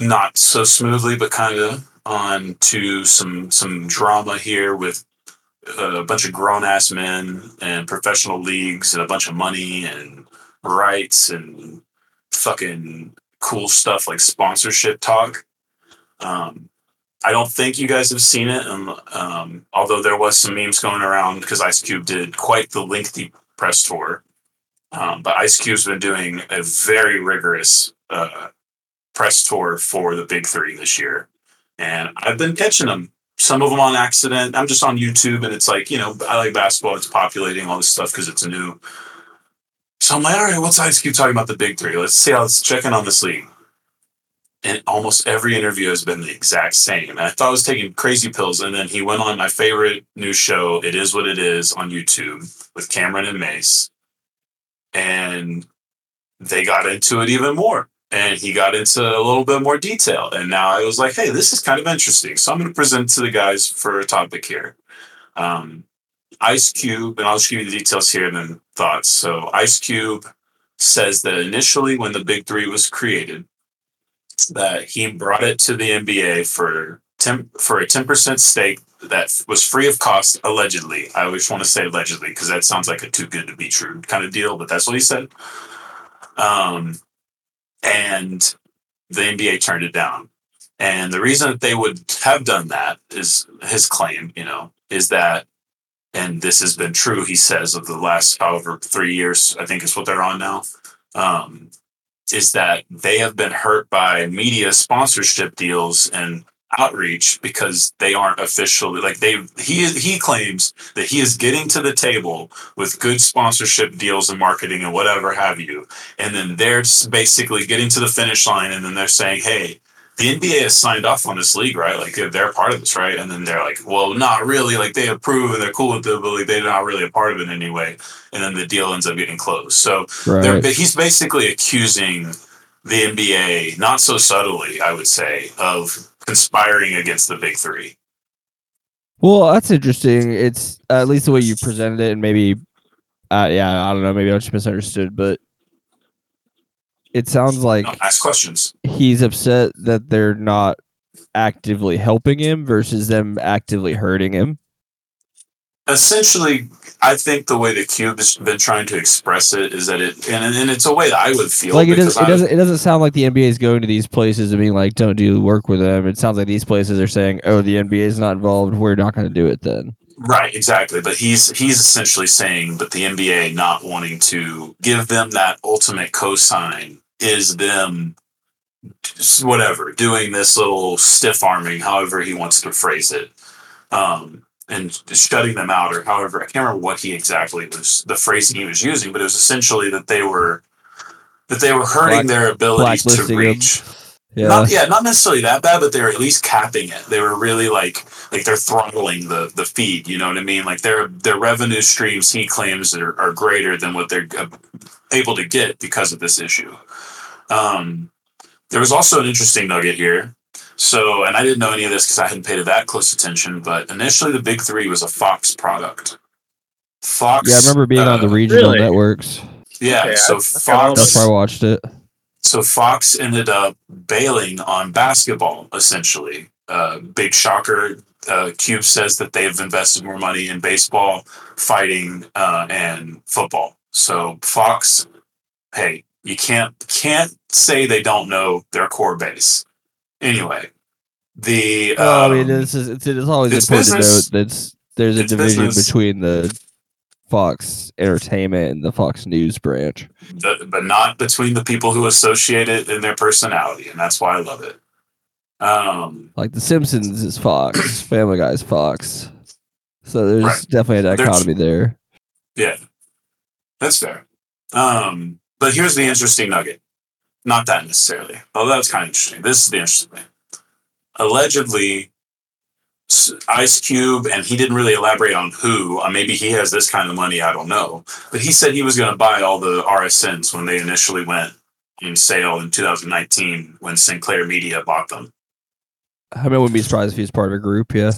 not so smoothly, but kind of on to some some drama here with a bunch of grown ass men and professional leagues and a bunch of money and rights and fucking cool stuff like sponsorship talk. Um, I don't think you guys have seen it, and um, although there was some memes going around because Ice Cube did quite the lengthy press tour, um, but Ice Cube's been doing a very rigorous uh, press tour for the Big Three this year, and I've been catching them. Some of them on accident. I'm just on YouTube, and it's like you know I like basketball. It's populating all this stuff because it's new. So I'm like, all right, what's Ice Cube talking about the Big Three? Let's see how it's checking on this league and almost every interview has been the exact same. And I thought I was taking crazy pills. And then he went on my favorite new show, It Is What It Is, on YouTube with Cameron and Mace. And they got into it even more. And he got into a little bit more detail. And now I was like, hey, this is kind of interesting. So I'm going to present to the guys for a topic here. Um, Ice Cube, and I'll just give you the details here and then thoughts. So Ice Cube says that initially, when the Big Three was created, that he brought it to the NBA for 10 for a 10% stake that was free of cost allegedly. I always want to say allegedly because that sounds like a too good to be true kind of deal, but that's what he said. Um and the NBA turned it down. And the reason that they would have done that is his claim, you know, is that and this has been true, he says, of the last however three years, I think is what they're on now. Um, is that they have been hurt by media sponsorship deals and outreach because they aren't officially like they he he claims that he is getting to the table with good sponsorship deals and marketing and whatever have you. And then they're basically getting to the finish line and then they're saying hey the NBA has signed off on this league, right? Like they're part of this, right? And then they're like, well, not really. Like they approve and they're cool with it, but like they're not really a part of it anyway. And then the deal ends up getting closed. So Right. he's basically accusing the NBA, not so subtly, I would say, of conspiring against the big three. Well, that's interesting. It's at least the way you presented it, and maybe, uh, yeah, I don't know, maybe I just misunderstood, but it sounds like ask questions. he's upset that they're not actively helping him versus them actively hurting him. Essentially, I think the way the Cube has been trying to express it is that it, and, and it's a way that I would feel. Like it doesn't, it doesn't, it doesn't sound like the NBA is going to these places and being like, "Don't do work with them." It sounds like these places are saying, "Oh, the NBA is not involved. We're not going to do it then." Right, exactly. But he's he's essentially saying that the NBA not wanting to give them that ultimate cosign is them whatever doing this little stiff arming, however he wants to phrase it, um, and shutting them out, or however I can't remember what he exactly was the phrasing he was using, but it was essentially that they were that they were hurting Black- their ability to reach. Yeah, Not yeah, not necessarily that bad, but they were at least capping it. They were really like like they're throttling the the feed. You know what I mean? Like their their revenue streams, he claims, are, are greater than what they're uh, able to get because of this issue. Um, there was also an interesting nugget here. So, and I didn't know any of this because I hadn't paid it that close attention. But initially, the Big Three was a Fox product. Fox. yeah. I remember being on the uh, regional really? networks. Yeah, Okay, so I- that's Fox. That's where I watched it. So Fox ended up bailing on basketball, essentially. Uh, big shocker. Uh, Cube says that they've invested more money in baseball, fighting, uh, and football. So Fox, hey, you can't can't say they don't know their core base. Anyway, the Well, I mean, um, this is it's, it's always it's important business. to note that there's a division business. between the Fox Entertainment and the Fox News branch. but, but not between the people who associate it in their personality, and that's why I love it. Um, Like The Simpsons is Fox, Family Guy is Fox. So there's Right. definitely a There's- dichotomy there. Yeah, that's fair. Um, but here's the interesting nugget. Not that necessarily, although that's kind of interesting. This is the interesting thing. Allegedly, Ice Cube, and he didn't really elaborate on who. Uh, maybe he has this kind of money. I don't know. But he said he was going to buy all the RSNs when they initially went in sale in 2019 when Sinclair Media bought them. I mean, I wouldn't be surprised if he's part of a group. Yeah.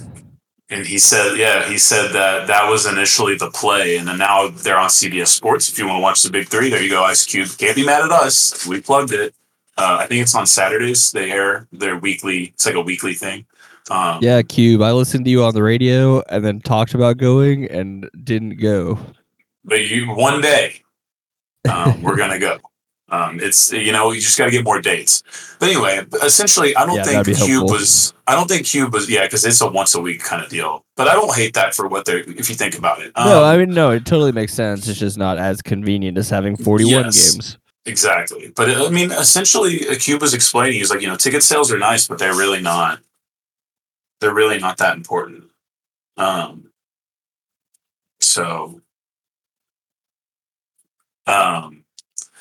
And he said, yeah, he said that that was initially the play, and then now they're on CBS Sports. If you want to watch the Big Three, there you go. Ice Cube can't be mad at us. We plugged it. Uh, I think it's on Saturdays. They air their weekly. It's like a weekly thing. Um, Yeah, Cube. I listened to you on the radio and then talked about going and didn't go. But you one day, um, we're gonna go. Um, it's you know you just got to get more dates. But anyway, essentially, I don't Yeah, think Cube was. I don't think Cube was. Yeah, because it's a once a week kind of deal. But I don't hate that for what they're. If you think about it. no, Um, I mean no, it totally makes sense. It's just not as convenient as having 41 Yes. games. Exactly. But I mean, essentially, uh, Cube was explaining, he's like, you know, ticket sales are nice, but they're really not, they're really not that important. Um, so, um,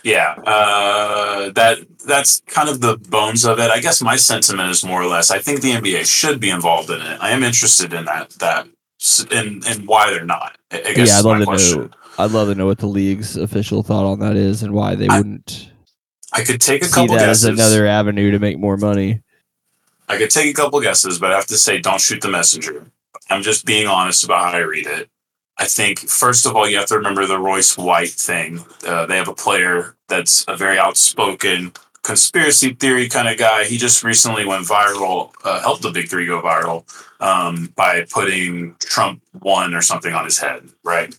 yeah, uh, that, that's kind of the bones of it. I guess my sentiment is more or less, I think the NBA should be involved in it. I am interested in that, that, and, and why they're not. I guess Yeah, I'd love to question. know. I'd love to know what the league's official thought on that is and why they I- wouldn't I could take a couple guesses. as another avenue to make more money. I could take a couple guesses, but I have to say, don't shoot the messenger. I'm just being honest about how I read it. I think, first of all, you have to remember the Royce White thing. Uh, they have a player that's a very outspoken conspiracy theory kind of guy. He just recently went viral, uh, helped the Big Three go viral um, by putting Trump one or something on his head, right?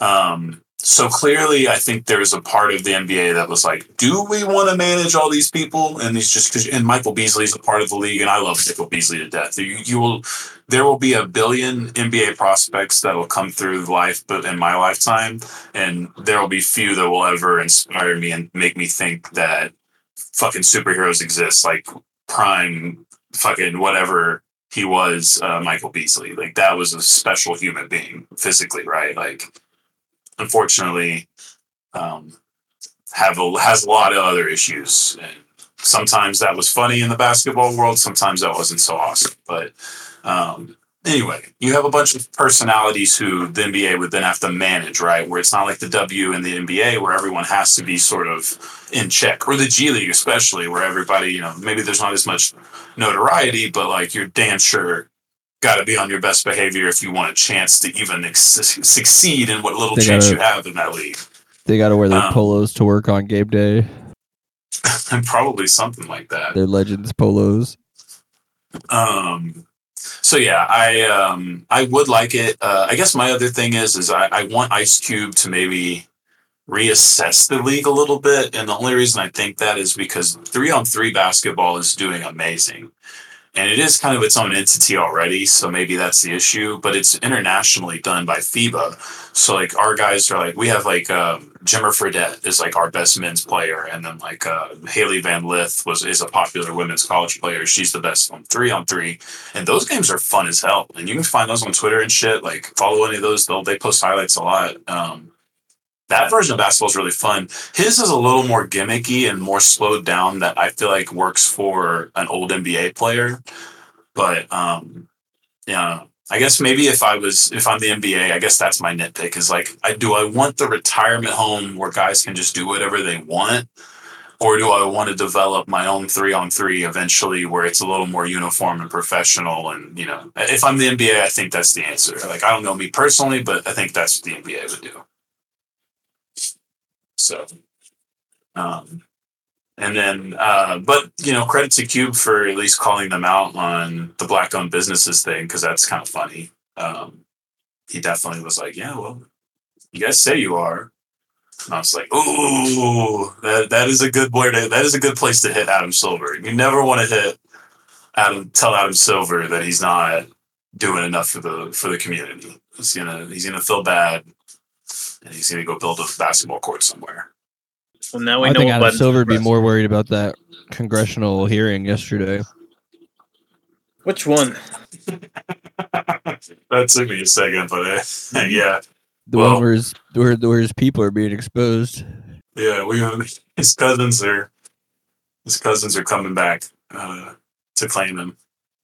Um, so clearly, I think there's a part of the NBA that was like, do we want to manage all these people? And he's just because, and Michael Beasley's a part of the league, and I love Michael Beasley to death. You, you will, there will be a billion NBA prospects that will come through life, but in my lifetime, and there will be few that will ever inspire me and make me think that fucking superheroes exist, like prime fucking whatever he was, uh, Michael Beasley. Like that was a special human being physically, right? Like unfortunately um, have a, has a lot of other issues. And sometimes that was funny in the basketball world. Sometimes that wasn't so awesome. But um, anyway, you have a bunch of personalities who the NBA would then have to manage, right? Where it's not like the W in the NBA where everyone has to be sort of in check, or the G League especially, where everybody, you know, maybe there's not as much notoriety, but like you're damn sure got to be on your best behavior if you want a chance to even ex- succeed in what little They chance gotta- you have in that league. They got to wear their Um, polos to work on game day. and probably something like that. Their legends polos. Um, so yeah, I um, I would like it. Uh, I guess my other thing is is I, I want Ice Cube to maybe reassess the league a little bit, and the only reason I think that is because three on three basketball is doing amazing. And it is kind of its own entity already, so maybe that's the issue. But it's internationally done by FIBA, so like our guys are like we have like um, Jimmer Fredette is like our best men's player, and then like uh, Hailey Van Lith was is a popular women's college player. She's the best on three on three, and those games are fun as hell. And you can find those on Twitter and shit. Like follow any of those; they'll they post highlights a lot. Um, that version of basketball is really fun. His is a little more gimmicky and more slowed down. That I feel like works for an old NBA player, but um, yeah. I guess maybe if I was if I'm the NBA, I guess that's my nitpick is like I do I want the retirement home where guys can just do whatever they want or do I want to develop my own 3 on 3 eventually where it's a little more uniform and professional and you know if I'm the NBA I think that's the answer. Like I don't know me personally but I think that's what the NBA would do. So um and then, uh, but you know, credit to Cube for at least calling them out on the black-owned businesses thing because that's kind of funny. Um, he definitely was like, "Yeah, well, you guys say you are," and I was like, "Ooh, that that is a good word. to- That is a good place to hit Adam Silver. You never want to hit Adam. Tell Adam Silver that he's not doing enough for the for the community. He's gonna he's gonna feel bad, and he's gonna go build a basketball court somewhere." Well, now we I know think Adam Silver would be more worried about that congressional hearing yesterday. Which one? that took me a second, but uh, yeah, The Well- one where his, where, where his people are being exposed. yeah. We his cousins are his cousins are coming back uh, to claim him.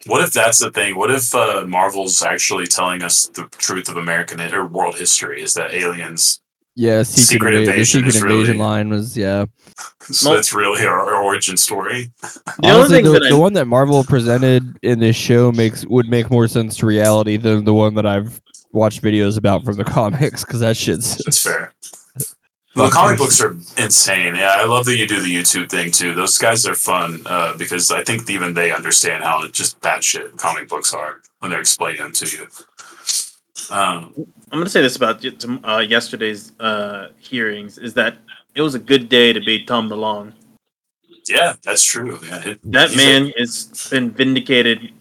What if that's the thing? What if uh, Marvel's actually telling us the truth of American or world history? Is that aliens? Yeah, secret, Secret inva- the Invasion secret is really- invasion line was yeah. So Well- that's really our, our origin story. The Honestly, thing the, that I- one that Marvel presented in this show makes would make more sense to reality than the one that I've watched videos about from the comics because that shit's That's fair. The comic books are insane. Yeah, I love that you do the YouTube thing too. Those guys are fun uh, because I think even they understand how just batshit comic books are when they're explaining them to you. Um, I'm going to say this about uh, yesterday's uh, hearings is that it was a good day to beat Tom DeLonge. Yeah, that's true. Yeah, it- That man has been vindicated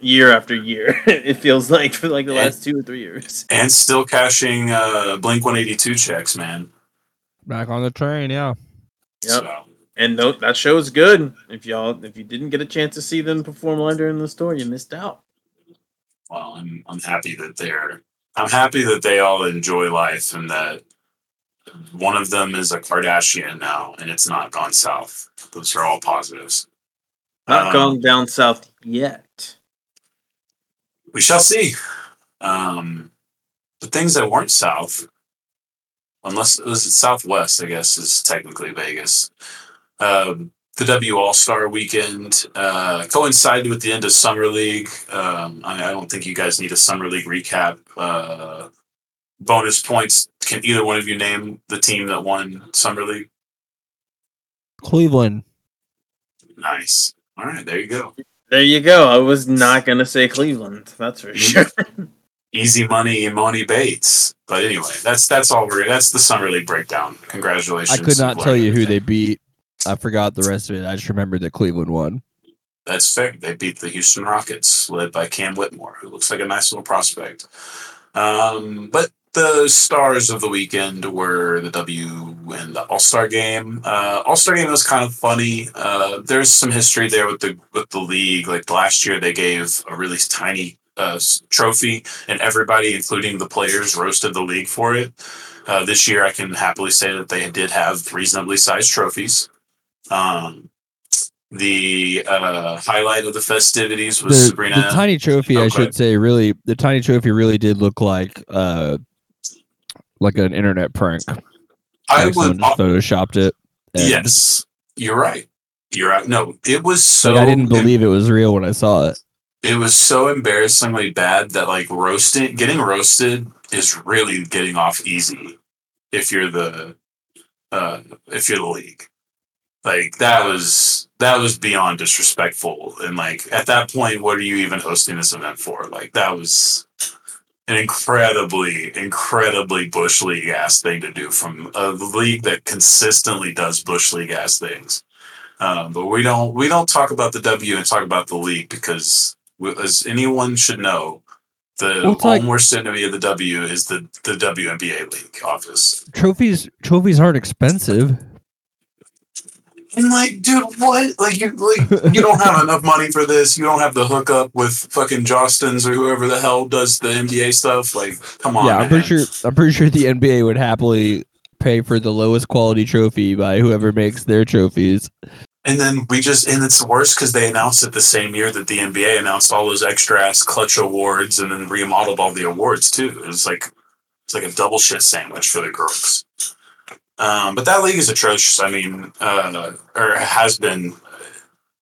year after year. it feels like for like the And- last two or three years. and still cashing uh, Blink 182 checks, man. Back on the train, yeah. Yep. So, And no, that show is good. If y'all, if you didn't get a chance to see them perform live during the store, you missed out. well, I'm I'm happy that they're I'm happy that they all enjoy life and that one of them is a Kardashian now and it's not gone south. Those are all positives. Not Um, gone down south yet. we shall see. Um, the things that weren't south, unless it was southwest, I guess is technically Vegas. Um, the W All Star Weekend uh, coincided with the end of Summer League. Um, I, I don't think you guys need a Summer League recap. Uh, bonus points. Can either one of you name the team that won Summer League? Cleveland. Nice. All right, there you go. There you go. I was not gonna say Cleveland. That's for sure. Easy money, Emoni Bates. But anyway, that's that's all we're. That's the Summer League breakdown. Congratulations. I could not tell you who they beat. I forgot the rest of it. I just remembered that Cleveland won. That's fair. They beat the Houston Rockets, led by Cam Whitmore, who looks like a nice little prospect. Um, but the stars of the weekend were the W and the All Star game. Uh, All Star game was kind of funny. Uh, there's some history there with the with the league. Like last year, they gave a really tiny uh, trophy, and everybody, including the players, roasted the league for it. Uh, this year, I can happily say that they did have reasonably sized trophies. Um, the uh, highlight of the festivities was The, Sabrina. the tiny trophy, I should say, really, the tiny trophy really did look like uh, like an internet prank. I Like would, just photoshopped it. yes, you're right. You're right. No, it was so. Like I didn't believe it was real when I saw it. It was so embarrassingly bad that like roasting, getting roasted is really getting off easy if you're the uh if you're the league. Like that was that was beyond disrespectful. And like at that point, what are you even hosting this event for? Like that was an incredibly, incredibly bush league ass thing to do from a league that consistently does bush league ass things. Um, but we don't we don't talk about the W and talk about the league because as anyone should know, the Well, it's home like- worst enemy of the W is the the WNBA league office. Trophies, trophies aren't expensive. And like, dude, what? Like you like you don't have enough money for this. You don't have the hookup with fucking Jostens or whoever the hell does the NBA stuff. Like, come on. yeah, I'm man. pretty sure. I'm pretty sure the NBA would happily pay for the lowest quality trophy by whoever makes their trophies. And then we just, and it's worse because they announced it the same year that the NBA announced all those extra ass clutch awards and then remodeled all the awards too. It was like, it's like a double shit sandwich for the girls. Um, but that league is atrocious. I mean, uh, or has been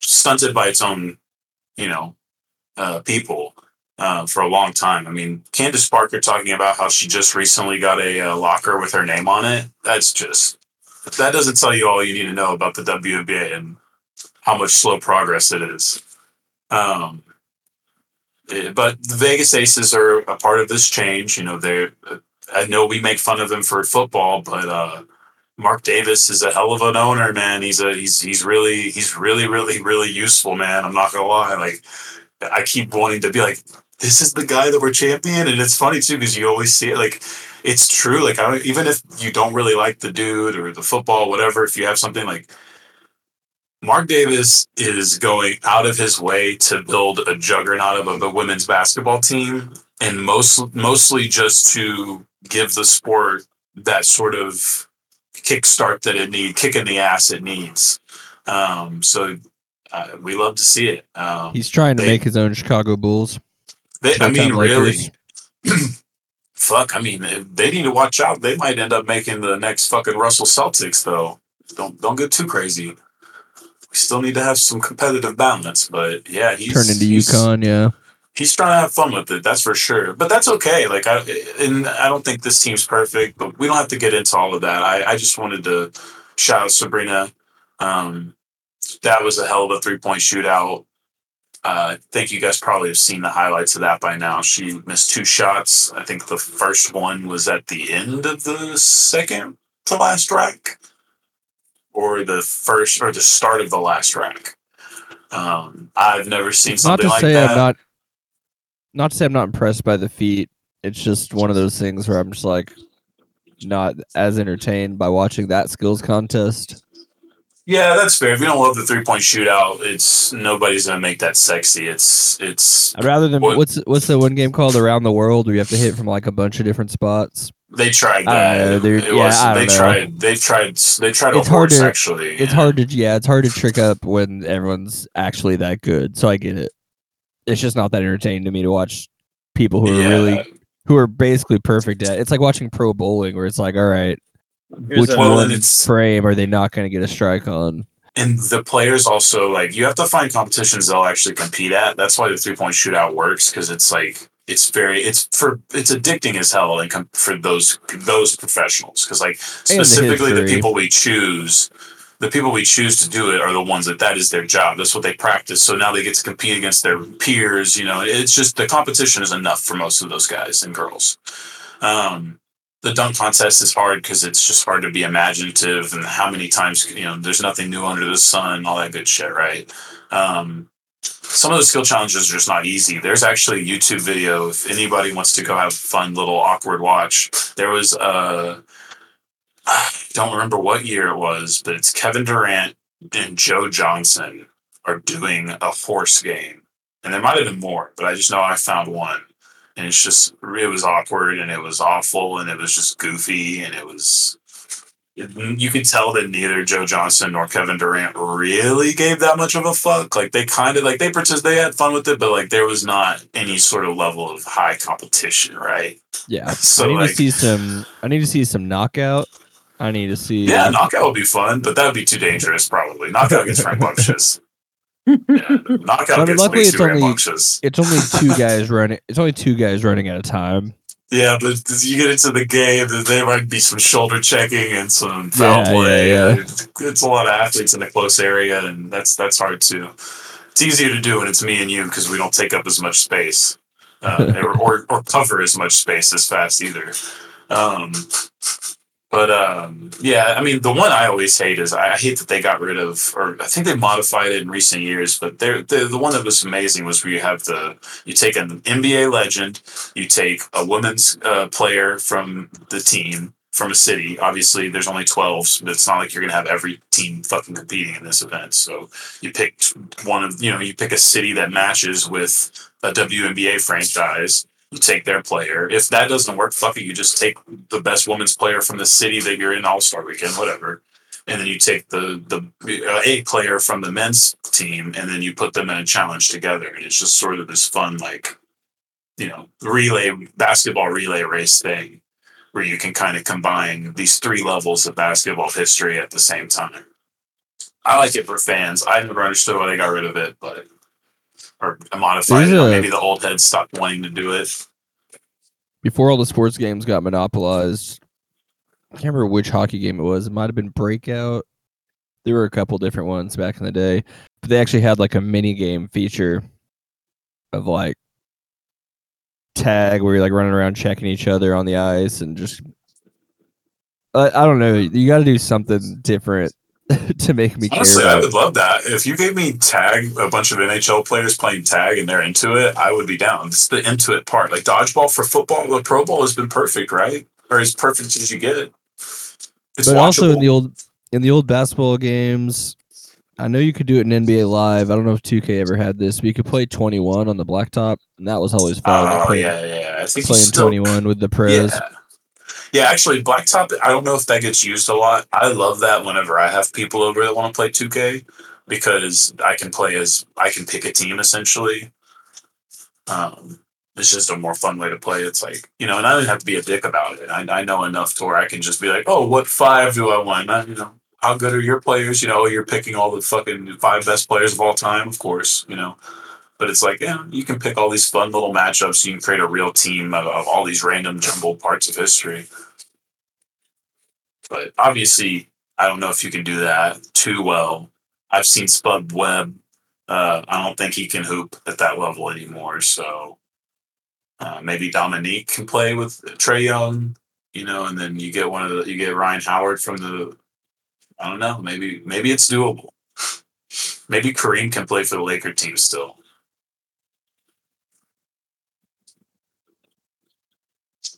stunted by its own, you know, uh, people uh, for a long time. I mean, Candace Parker talking about how she just recently got a, uh locker with her name on it. That's just that doesn't tell you all you need to know about the WNBA and how much slow progress it is. Um, eh, but the Vegas Aces are a part of this change. You know, they're. I know we make fun of them for football, but uh, Mark Davis is a hell of an owner, man. He's a he's he's really he's really really really useful, man. I'm not gonna lie. Like I keep wanting to be like, this is the guy that we're champion, and it's funny too because you always see it like it's true. Like I don't, even if you don't really like the dude or the football, whatever, if you have something like Mark Davis is going out of his way to build a juggernaut of a, a women's basketball team, and most mostly just to give the sport that sort of kickstart that it needs, kick in the ass it needs. Um, so uh, we love to see it. Um, He's trying to They- make his own Chicago Bulls. they, I mean, Showtime really, Lakers. fuck. I mean, they need to watch out. They might end up making the next fucking Russell Celtics, though. Don't don't get too crazy. We still need to have some competitive balance, but yeah, he's Turn into he's, UConn, yeah. He's trying to have fun with it, that's for sure. But that's okay. Like I and I don't think this team's perfect, but we don't have to get into all of that. I, I just wanted to shout out Sabrina. Um, that was a hell of a three point shootout. Uh, I think you guys probably have seen the highlights of that by now. She missed two shots. I think the first one was at the end of the second to last rack. or the first or the start of the last rack. Um, I've never seen something like say that. I'm not. Not to say I'm not impressed by the feat. It's just one of those things where I'm just like, not as entertained by watching that skills contest. Yeah, that's fair. If you don't love the three point shootout, it's nobody's gonna make that sexy. It's it's I'd rather than What- what's what's the one game called Around the World where you have to hit from like a bunch of different spots. they tried that. know, Yeah, was I they know. tried they tried they tried It's hard to- actually. It's yeah. hard to yeah, it's hard to trick up when everyone's actually that good. So I get it. It's just not that entertaining to me to watch people who are Yeah. really who are basically perfect at. It's like watching pro bowling where it's like, all right, Here's which one frame are they not going to get a strike on? And the players also like you have to find competitions they'll actually compete at. That's why the three point shootout works because it's like it's very it's for it's addicting as hell and com- for those those professionals. Because like And the specifically the, people we choose the people we choose to do it are the ones that that is their job. That's what they practice. So now they get to compete against their peers you know. It's just the competition is enough for most of those guys and girls. Um the dunk contest is hard because it's just hard to be imaginative and how many times you know there's nothing new under the sun all that good shit right? Um some of the skill challenges are just not easy. There's actually a youtube video if anybody wants to go have fun little awkward watch. There was a I don't remember what year it was but it's kevin durant and joe johnson are doing a horse game. And there might have been more but i just know i found one and it's just it was awkward and it was awful and it was just goofy and it was you could tell that neither Joe Johnson nor Kevin Durant really gave that much of a fuck. Like they kind of like they partic- they had fun with it, but like there was not any sort of level of high competition, right? Yeah. So I need like to see some I need to see some knockout. I need to see yeah, knockout would be fun, but that would be too dangerous probably. Knockout gets rambunctious. Yeah, knockout I mean, gets luckily it's only- rambunctious. it's only two guys running it's only two guys running at a time. Yeah, but as you get into the game, there might be some shoulder checking and some foul Yeah, play. yeah, yeah. It's, it's a lot of athletes in a close area, and that's that's hard to. It's easier to do when it's me and you because we don't take up as much space, uh, or, or or cover as much space as fast either. Um, but um, yeah, I mean, the one I always hate is I, hate that they got rid of, or I think they modified it in recent years. But they're, the the one that was amazing was where you have the you take an NBA legend you take a women's uh, player from the team from a city. Obviously, there's only 12, so it's not like you're going to have every team fucking competing in this event. So you pick one of, you know, you pick a city that matches with a WNBA franchise. Take their player. If that doesn't work, fuck it. You just take the best women's player from the city that you're in All Star Weekend, whatever. And then you take the the uh, a player from the men's team, and then you put them in a challenge together. And it's just sort of this fun, like you know relay basketball relay race thing where you can kind of combine these three levels of basketball history at the same time i like it for fans i never understood why they got rid of it but or modified it or a- maybe the old heads stopped wanting to do it Before all the sports games got monopolized, I can't remember which hockey game it was. It might have been Breakout. There were a couple different ones back in the day, but they actually had like a mini game feature of like tag where you're like running around checking each other on the ice and just I, I don't know. You got to do something different to make me honestly i would love that if you gave me tag a bunch of nhl players playing tag and they're into it i would be down it's the into it part like dodgeball for football the pro bowl has been perfect right or as perfect as you get it it's but also in the old in the old basketball games, I know you could do it in NBA Live. I don't know if 2K ever had this, but you could play 21 on the blacktop, and that was always fun. oh yeah yeah i think playing still 21 with the pros. Yeah. Yeah, actually, Blacktop, I don't know if that gets used a lot. I love that whenever I have people over that want to play 2K because I can play as, I can pick a team essentially. Um, it's just a more fun way to play. It's like, you know, and I don't have to be a dick about it. I, I know enough to where I can just be like, oh, what five do I want? I, you know, how good are your players? You know, you're picking all the fucking five best players of all time, of course, you know. But it's like, yeah, you can pick all these fun little matchups. You can create a real team of, of all these random jumbled parts of history. But obviously, I don't know if you can do that too well. I've seen Spud Webb. Uh, I don't think he can hoop at that level anymore. So uh, maybe Dominique can play with Trae Young, you know, and then you get one of the you get Ryan Howard from the I don't know. Maybe maybe it's doable. Maybe Kareem can play for the Laker team still.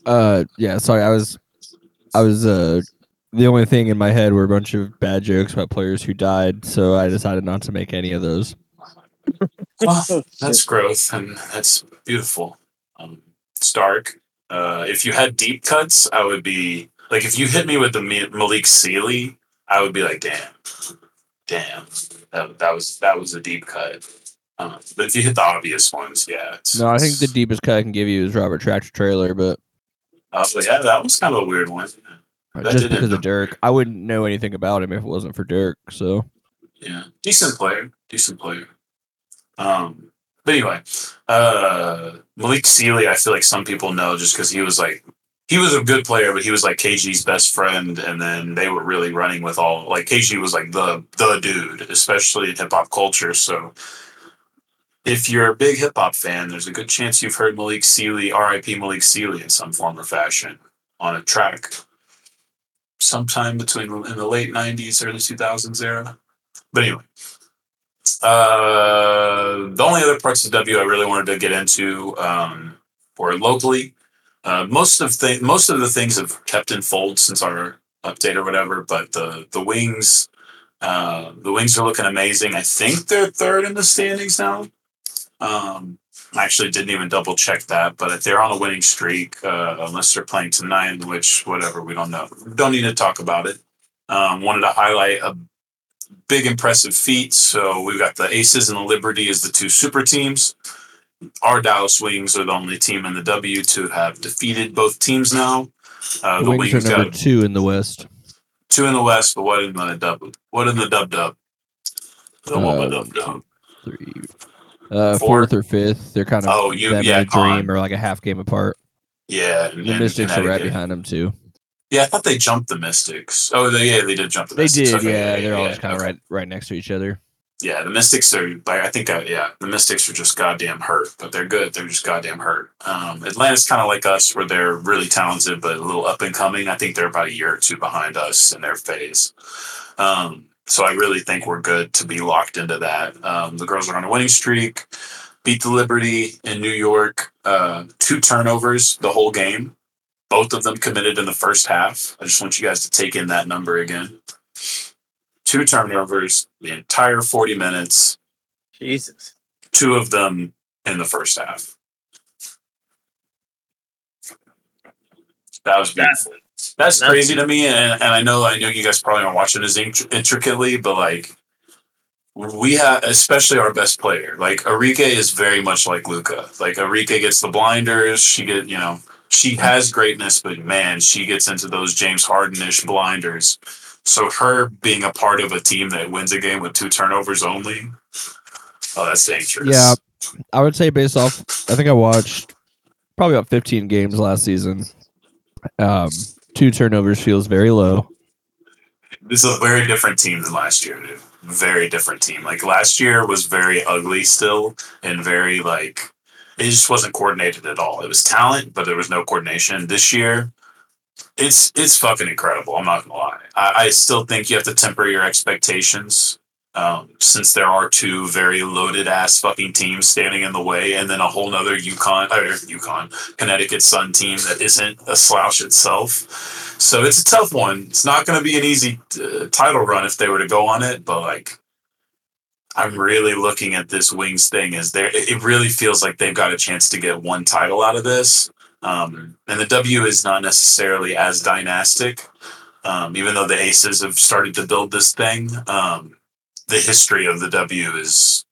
Uh, yeah. Sorry, I was, I was. Uh, the only thing in my head were a bunch of bad jokes about players who died, so I decided not to make any of those. Well, that's growth and that's beautiful. Um, Stark, uh, if you had deep cuts, I would be like, if you hit me with the Malik Sealy, I would be like, damn, damn, that, that was that was a deep cut. Um, but if you hit the obvious ones, yeah. It's, No, I think the deepest cut I can give you is Robert Tractor Traylor, but but yeah, that was kind of a weird one. That just because of Dirk, I wouldn't know anything about him if it wasn't for Dirk. So Yeah, decent player, decent player. Um, but anyway, uh, Malik Sealy, I feel like some people know just because he was like he was a good player, but he was like KG's best friend, and then they were really running with all like KG was like the the dude, especially in hip hop culture. So if you're a big hip hop fan, there's a good chance you've heard Malik Sealy, R.I.P. Malik Sealy, in some form or fashion on a track sometime between in the late '90s, early 2000s era. But anyway, uh, the only other parts of W I really wanted to get into um, were locally. Uh, most of the most of the things have kept in fold since our update or whatever, but the the wings, uh, the wings are looking amazing. I think they're third in the standings now. Um, I actually didn't even double check that, but if they're on a winning streak, uh, unless they're playing tonight, which whatever we don't know. Don't need to talk about it. Um, wanted to highlight a big impressive feat. So we've got the Aces and the Liberty as the two super teams. Our Dallas Wings are the only team in the W to have defeated both teams now. Uh, the Wings, Wings are number two in the West. two in the West, but what in the dub? What in the dub dub? The one Uh, dub dub. Three, uh, Four. fourth or fifth. They're kind of Oh, you yeah, a dream or like a half game apart. yeah. The and Mystics are right behind them too. Yeah, I thought they jumped the Mystics. Oh, they, yeah, they did jump the They Mystics. did, Okay, yeah. They're all yeah, just kind of right, right next to each other. Yeah, the Mystics are like I think uh, yeah, the Mystics are just goddamn hurt, but they're good. They're just goddamn hurt. Um, Atlanta's kind of like us, where they're really talented but a little up and coming. I think they're about a year or two behind us in their phase. Um, so I really think we're good to be locked into that. Um, the girls are on a winning streak. Beat the Liberty in New York. Uh, two turnovers the whole game. Both of them committed in the first half. I just want you guys to take in that number again. Two turnovers the entire 40 minutes Jesus. two of them in the first half. That was beautiful. That's, that's- crazy to me, and, and I know I know you guys probably aren't watching as int- intricately, but like we have, especially our best player, like Arike is very much like Luka. Like Arike gets the blinders, she get you know she has greatness, but man, she gets into those James Harden-ish blinders. So her being a part of a team that wins a game with two turnovers only, oh, that's dangerous. Yeah, I would say based off. I think I watched probably about 15 games last season. Um, two turnovers feels very low. This is a very different team than last year, dude. Very different team. Like last year was very ugly still and very like it just wasn't coordinated at all. It was talent, but there was no coordination. This year, it's it's fucking incredible. I'm not gonna lie. I, I still think you have to temper your expectations. Um, since there are two very loaded ass fucking teams standing in the way, and then a whole nother UConn or UConn Connecticut Sun team that isn't a slouch itself. So it's a tough one. It's not going to be an easy uh, title run if they were to go on it, but like, I'm really looking at this Wings thing as there. It really feels like they've got a chance to get one title out of this. Um, and the W is not necessarily as dynastic, um, even though the Aces have started to build this thing. Um, the history of the W is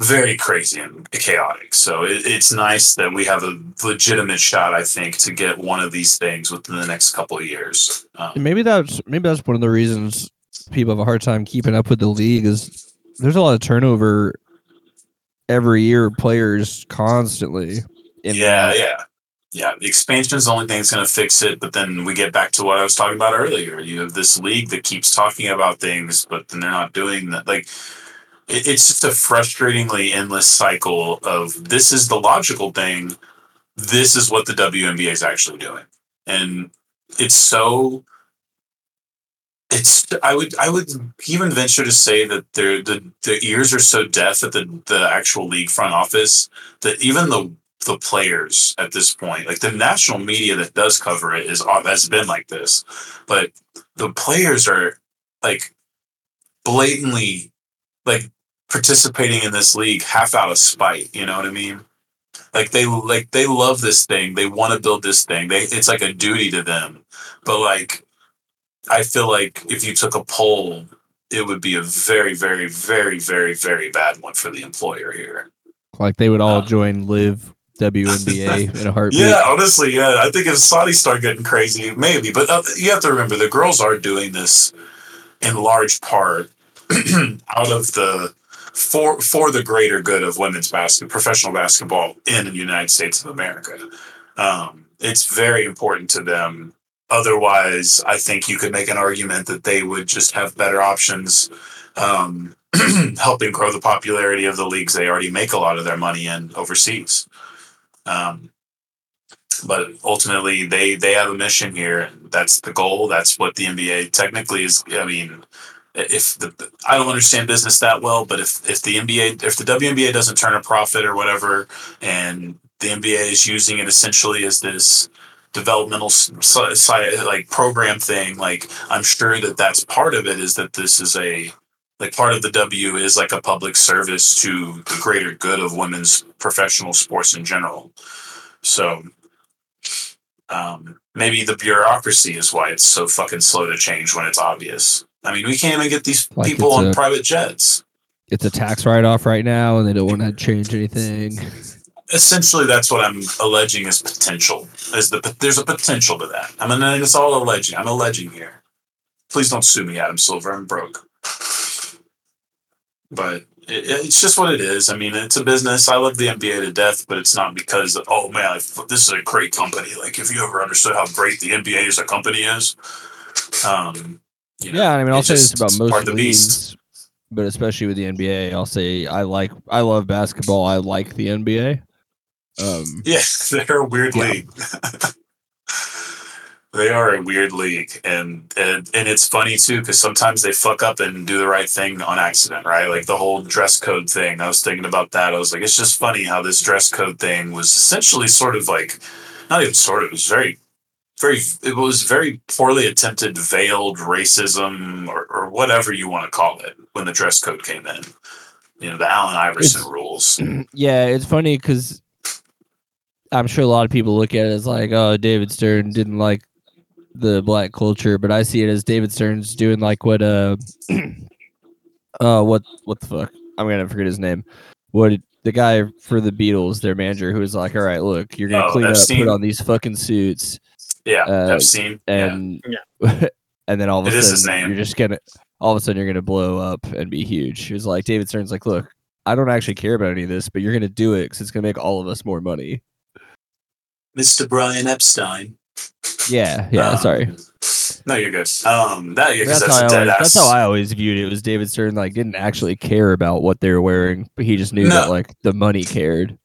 very crazy and chaotic. So it, it's nice that we have a legitimate shot, I think, to get one of these things within the next couple of years. Um, maybe that's maybe that's one of the reasons people have a hard time keeping up with the league is there's a lot of turnover every year, players constantly. in yeah, that. yeah. Yeah, the expansion is the only thing that's going to fix it. But then we get back to what I was talking about earlier. You have this league that keeps talking about things, but then they're not doing that. Like, it, it's just a frustratingly endless cycle of this is the logical thing. This is what the WNBA is actually doing. And it's so it's I would I would even venture to say that their the the ears are so deaf at the the actual league front office that even the the players at this point, like the national media that does cover it, is has been like this, but the players are like blatantly like participating in this league half out of spite. You know what I mean? Like they like they love this thing. They want to build this thing. They it's like a duty to them. But like I feel like if you took a poll, it would be a very, very, very, very, very bad one for the employer here. Like they would all Uh, join LIV WNBA in a heartbeat. Yeah, honestly, yeah. I think if Saudi start getting crazy, maybe. But uh, you have to remember the girls are doing this in large part out of the for for the greater good of women's basketball, professional basketball in the United States of America. Um, it's very important to them. Otherwise, I think you could make an argument that they would just have better options, um, helping grow the popularity of the leagues they already make a lot of their money in overseas. Um, but ultimately, they they have a mission here. and That's the goal. That's what the NBA technically is. I mean, if the I don't understand business that well, but if if the NBA if the WNBA doesn't turn a profit or whatever, and the NBA is using it essentially as this developmental like program thing, like I'm sure that that's part of it. Is that this is a like part of the W is like a public service to the greater good of women's professional sports in general. So um, maybe the bureaucracy is why it's so fucking slow to change when it's obvious. I mean, we can't even get these Like people on a- private jets. It's a tax write off right now, and they don't want to change anything. Essentially, that's what I'm alleging is potential. Is the there's a potential to that? I mean, it's all alleging. I'm alleging here. Please don't sue me, Adam Silver. I'm broke. But it, it's just what it is. I mean, it's a business. I love the NBA to death, but it's not because oh man, I, this is a great company. Like if you ever understood how great the NBA as a company is, um, you know, Yeah, I mean, I'll say this about most part of the beast. leagues, but especially with the NBA, I'll say I like, I love basketball. I like the NBA. Um, Yeah, they're a weird Yeah. league. they are a weird league, and and, and it's funny too because sometimes they fuck up and do the right thing on accident, right? Like the whole dress code thing. I was thinking about that. I was like, it's just funny how this dress code thing was essentially sort of like, not even sort of. It was very, very. It was very poorly attempted, veiled racism or, or whatever you want to call it when the dress code came in. You know, the Allen Iverson It's- rules. yeah, it's funny because I'm sure a lot of people look at it as like, oh, David Stern didn't like the black culture, but I see it as David Stern's doing like what uh uh what what the fuck? I'm gonna forget his name. What the guy for the Beatles, their manager, who was like, All right, look, you're gonna Oh, clean up, Epstein? put on these fucking suits Yeah, Uh, Epstein. yeah. and and then all of a It is his sudden name. you're just gonna all of a sudden you're gonna blow up and be huge. He was like David Stern's like, Look, I don't actually care about any of this, but you're gonna do it because it's gonna make all of us more money. Mr. Brian Epstein. Yeah, yeah, Um, sorry. No, you're good. Um, that yeah, that's, that's, how I a dead always, that's how I always viewed it. Was David Stern like didn't actually care about what they were wearing, but he just knew that like the money cared.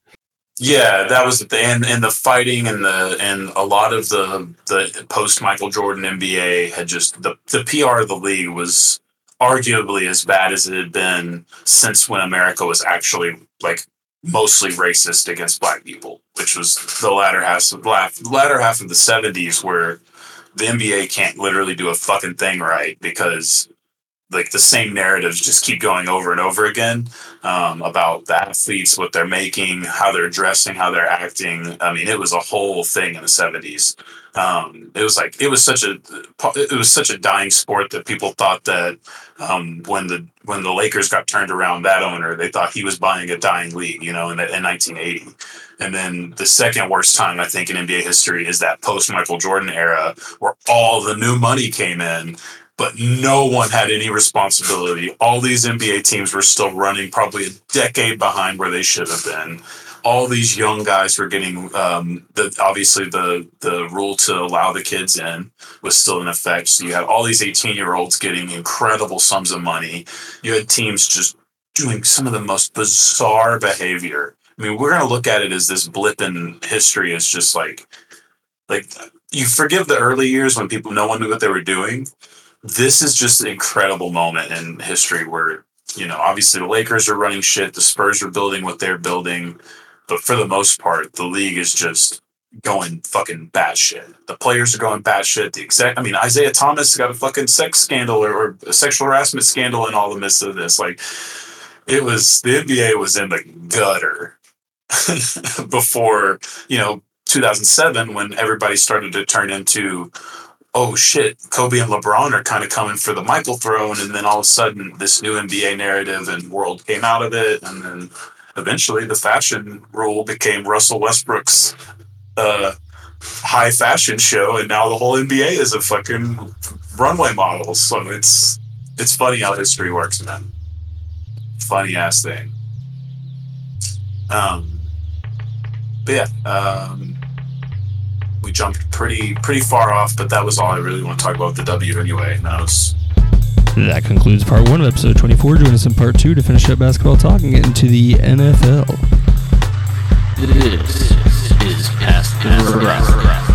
yeah, that was the and, and the fighting and the and a lot of the the post Michael Jordan NBA had just the the PR of the league was arguably as bad as it had been since when America was actually like mostly racist against black people, which was the latter half of the latter half of the seventies, where the NBA can't literally do a fucking thing right because like the same narratives just keep going over and over again um, about the athletes, what they're making, how they're dressing, how they're acting. I mean, it was a whole thing in the seventies. Um, it was like it was such a it was such a dying sport that people thought that um, when the when the Lakers got turned around, that owner they thought he was buying a dying league, you know, in, in 1980. And then the second worst time I think in NBA history is that post Michael Jordan era where all the new money came in but no one had any responsibility. All these NBA teams were still running probably a decade behind where they should have been. All these young guys were getting um, the obviously the the rule to allow the kids in was still in effect. So you had all these 18 year olds getting incredible sums of money. You had teams just doing some of the most bizarre behavior. I mean, we're gonna look at it as this blip in history. It's just like like you forgive the early years when people no one knew what they were doing this is just an incredible moment in history where you know obviously the Lakers are running shit, the Spurs are building what they're building, but for the most part, the league is just going fucking batshit. The players are going batshit. The exact, I mean, Isiah Thomas got a fucking sex scandal or, or a sexual harassment scandal in all the midst of this. Like, it was the NBA was in the gutter before you know 2007 when everybody started to turn into oh shit kobe and lebron are kind of coming for the michael throne and then all of a sudden this new nba narrative and world came out of it and then eventually the fashion rule became russell westbrook's uh, high fashion show and now the whole nba is a fucking runway model. So it's it's funny how history works man. Funny ass thing. Um but yeah, um, we jumped pretty pretty far off, but that was all I really want to talk about the W anyway. And that was That concludes part one of episode 24. Join us in part two to finish up basketball talk and get into the NFL. This is past, past,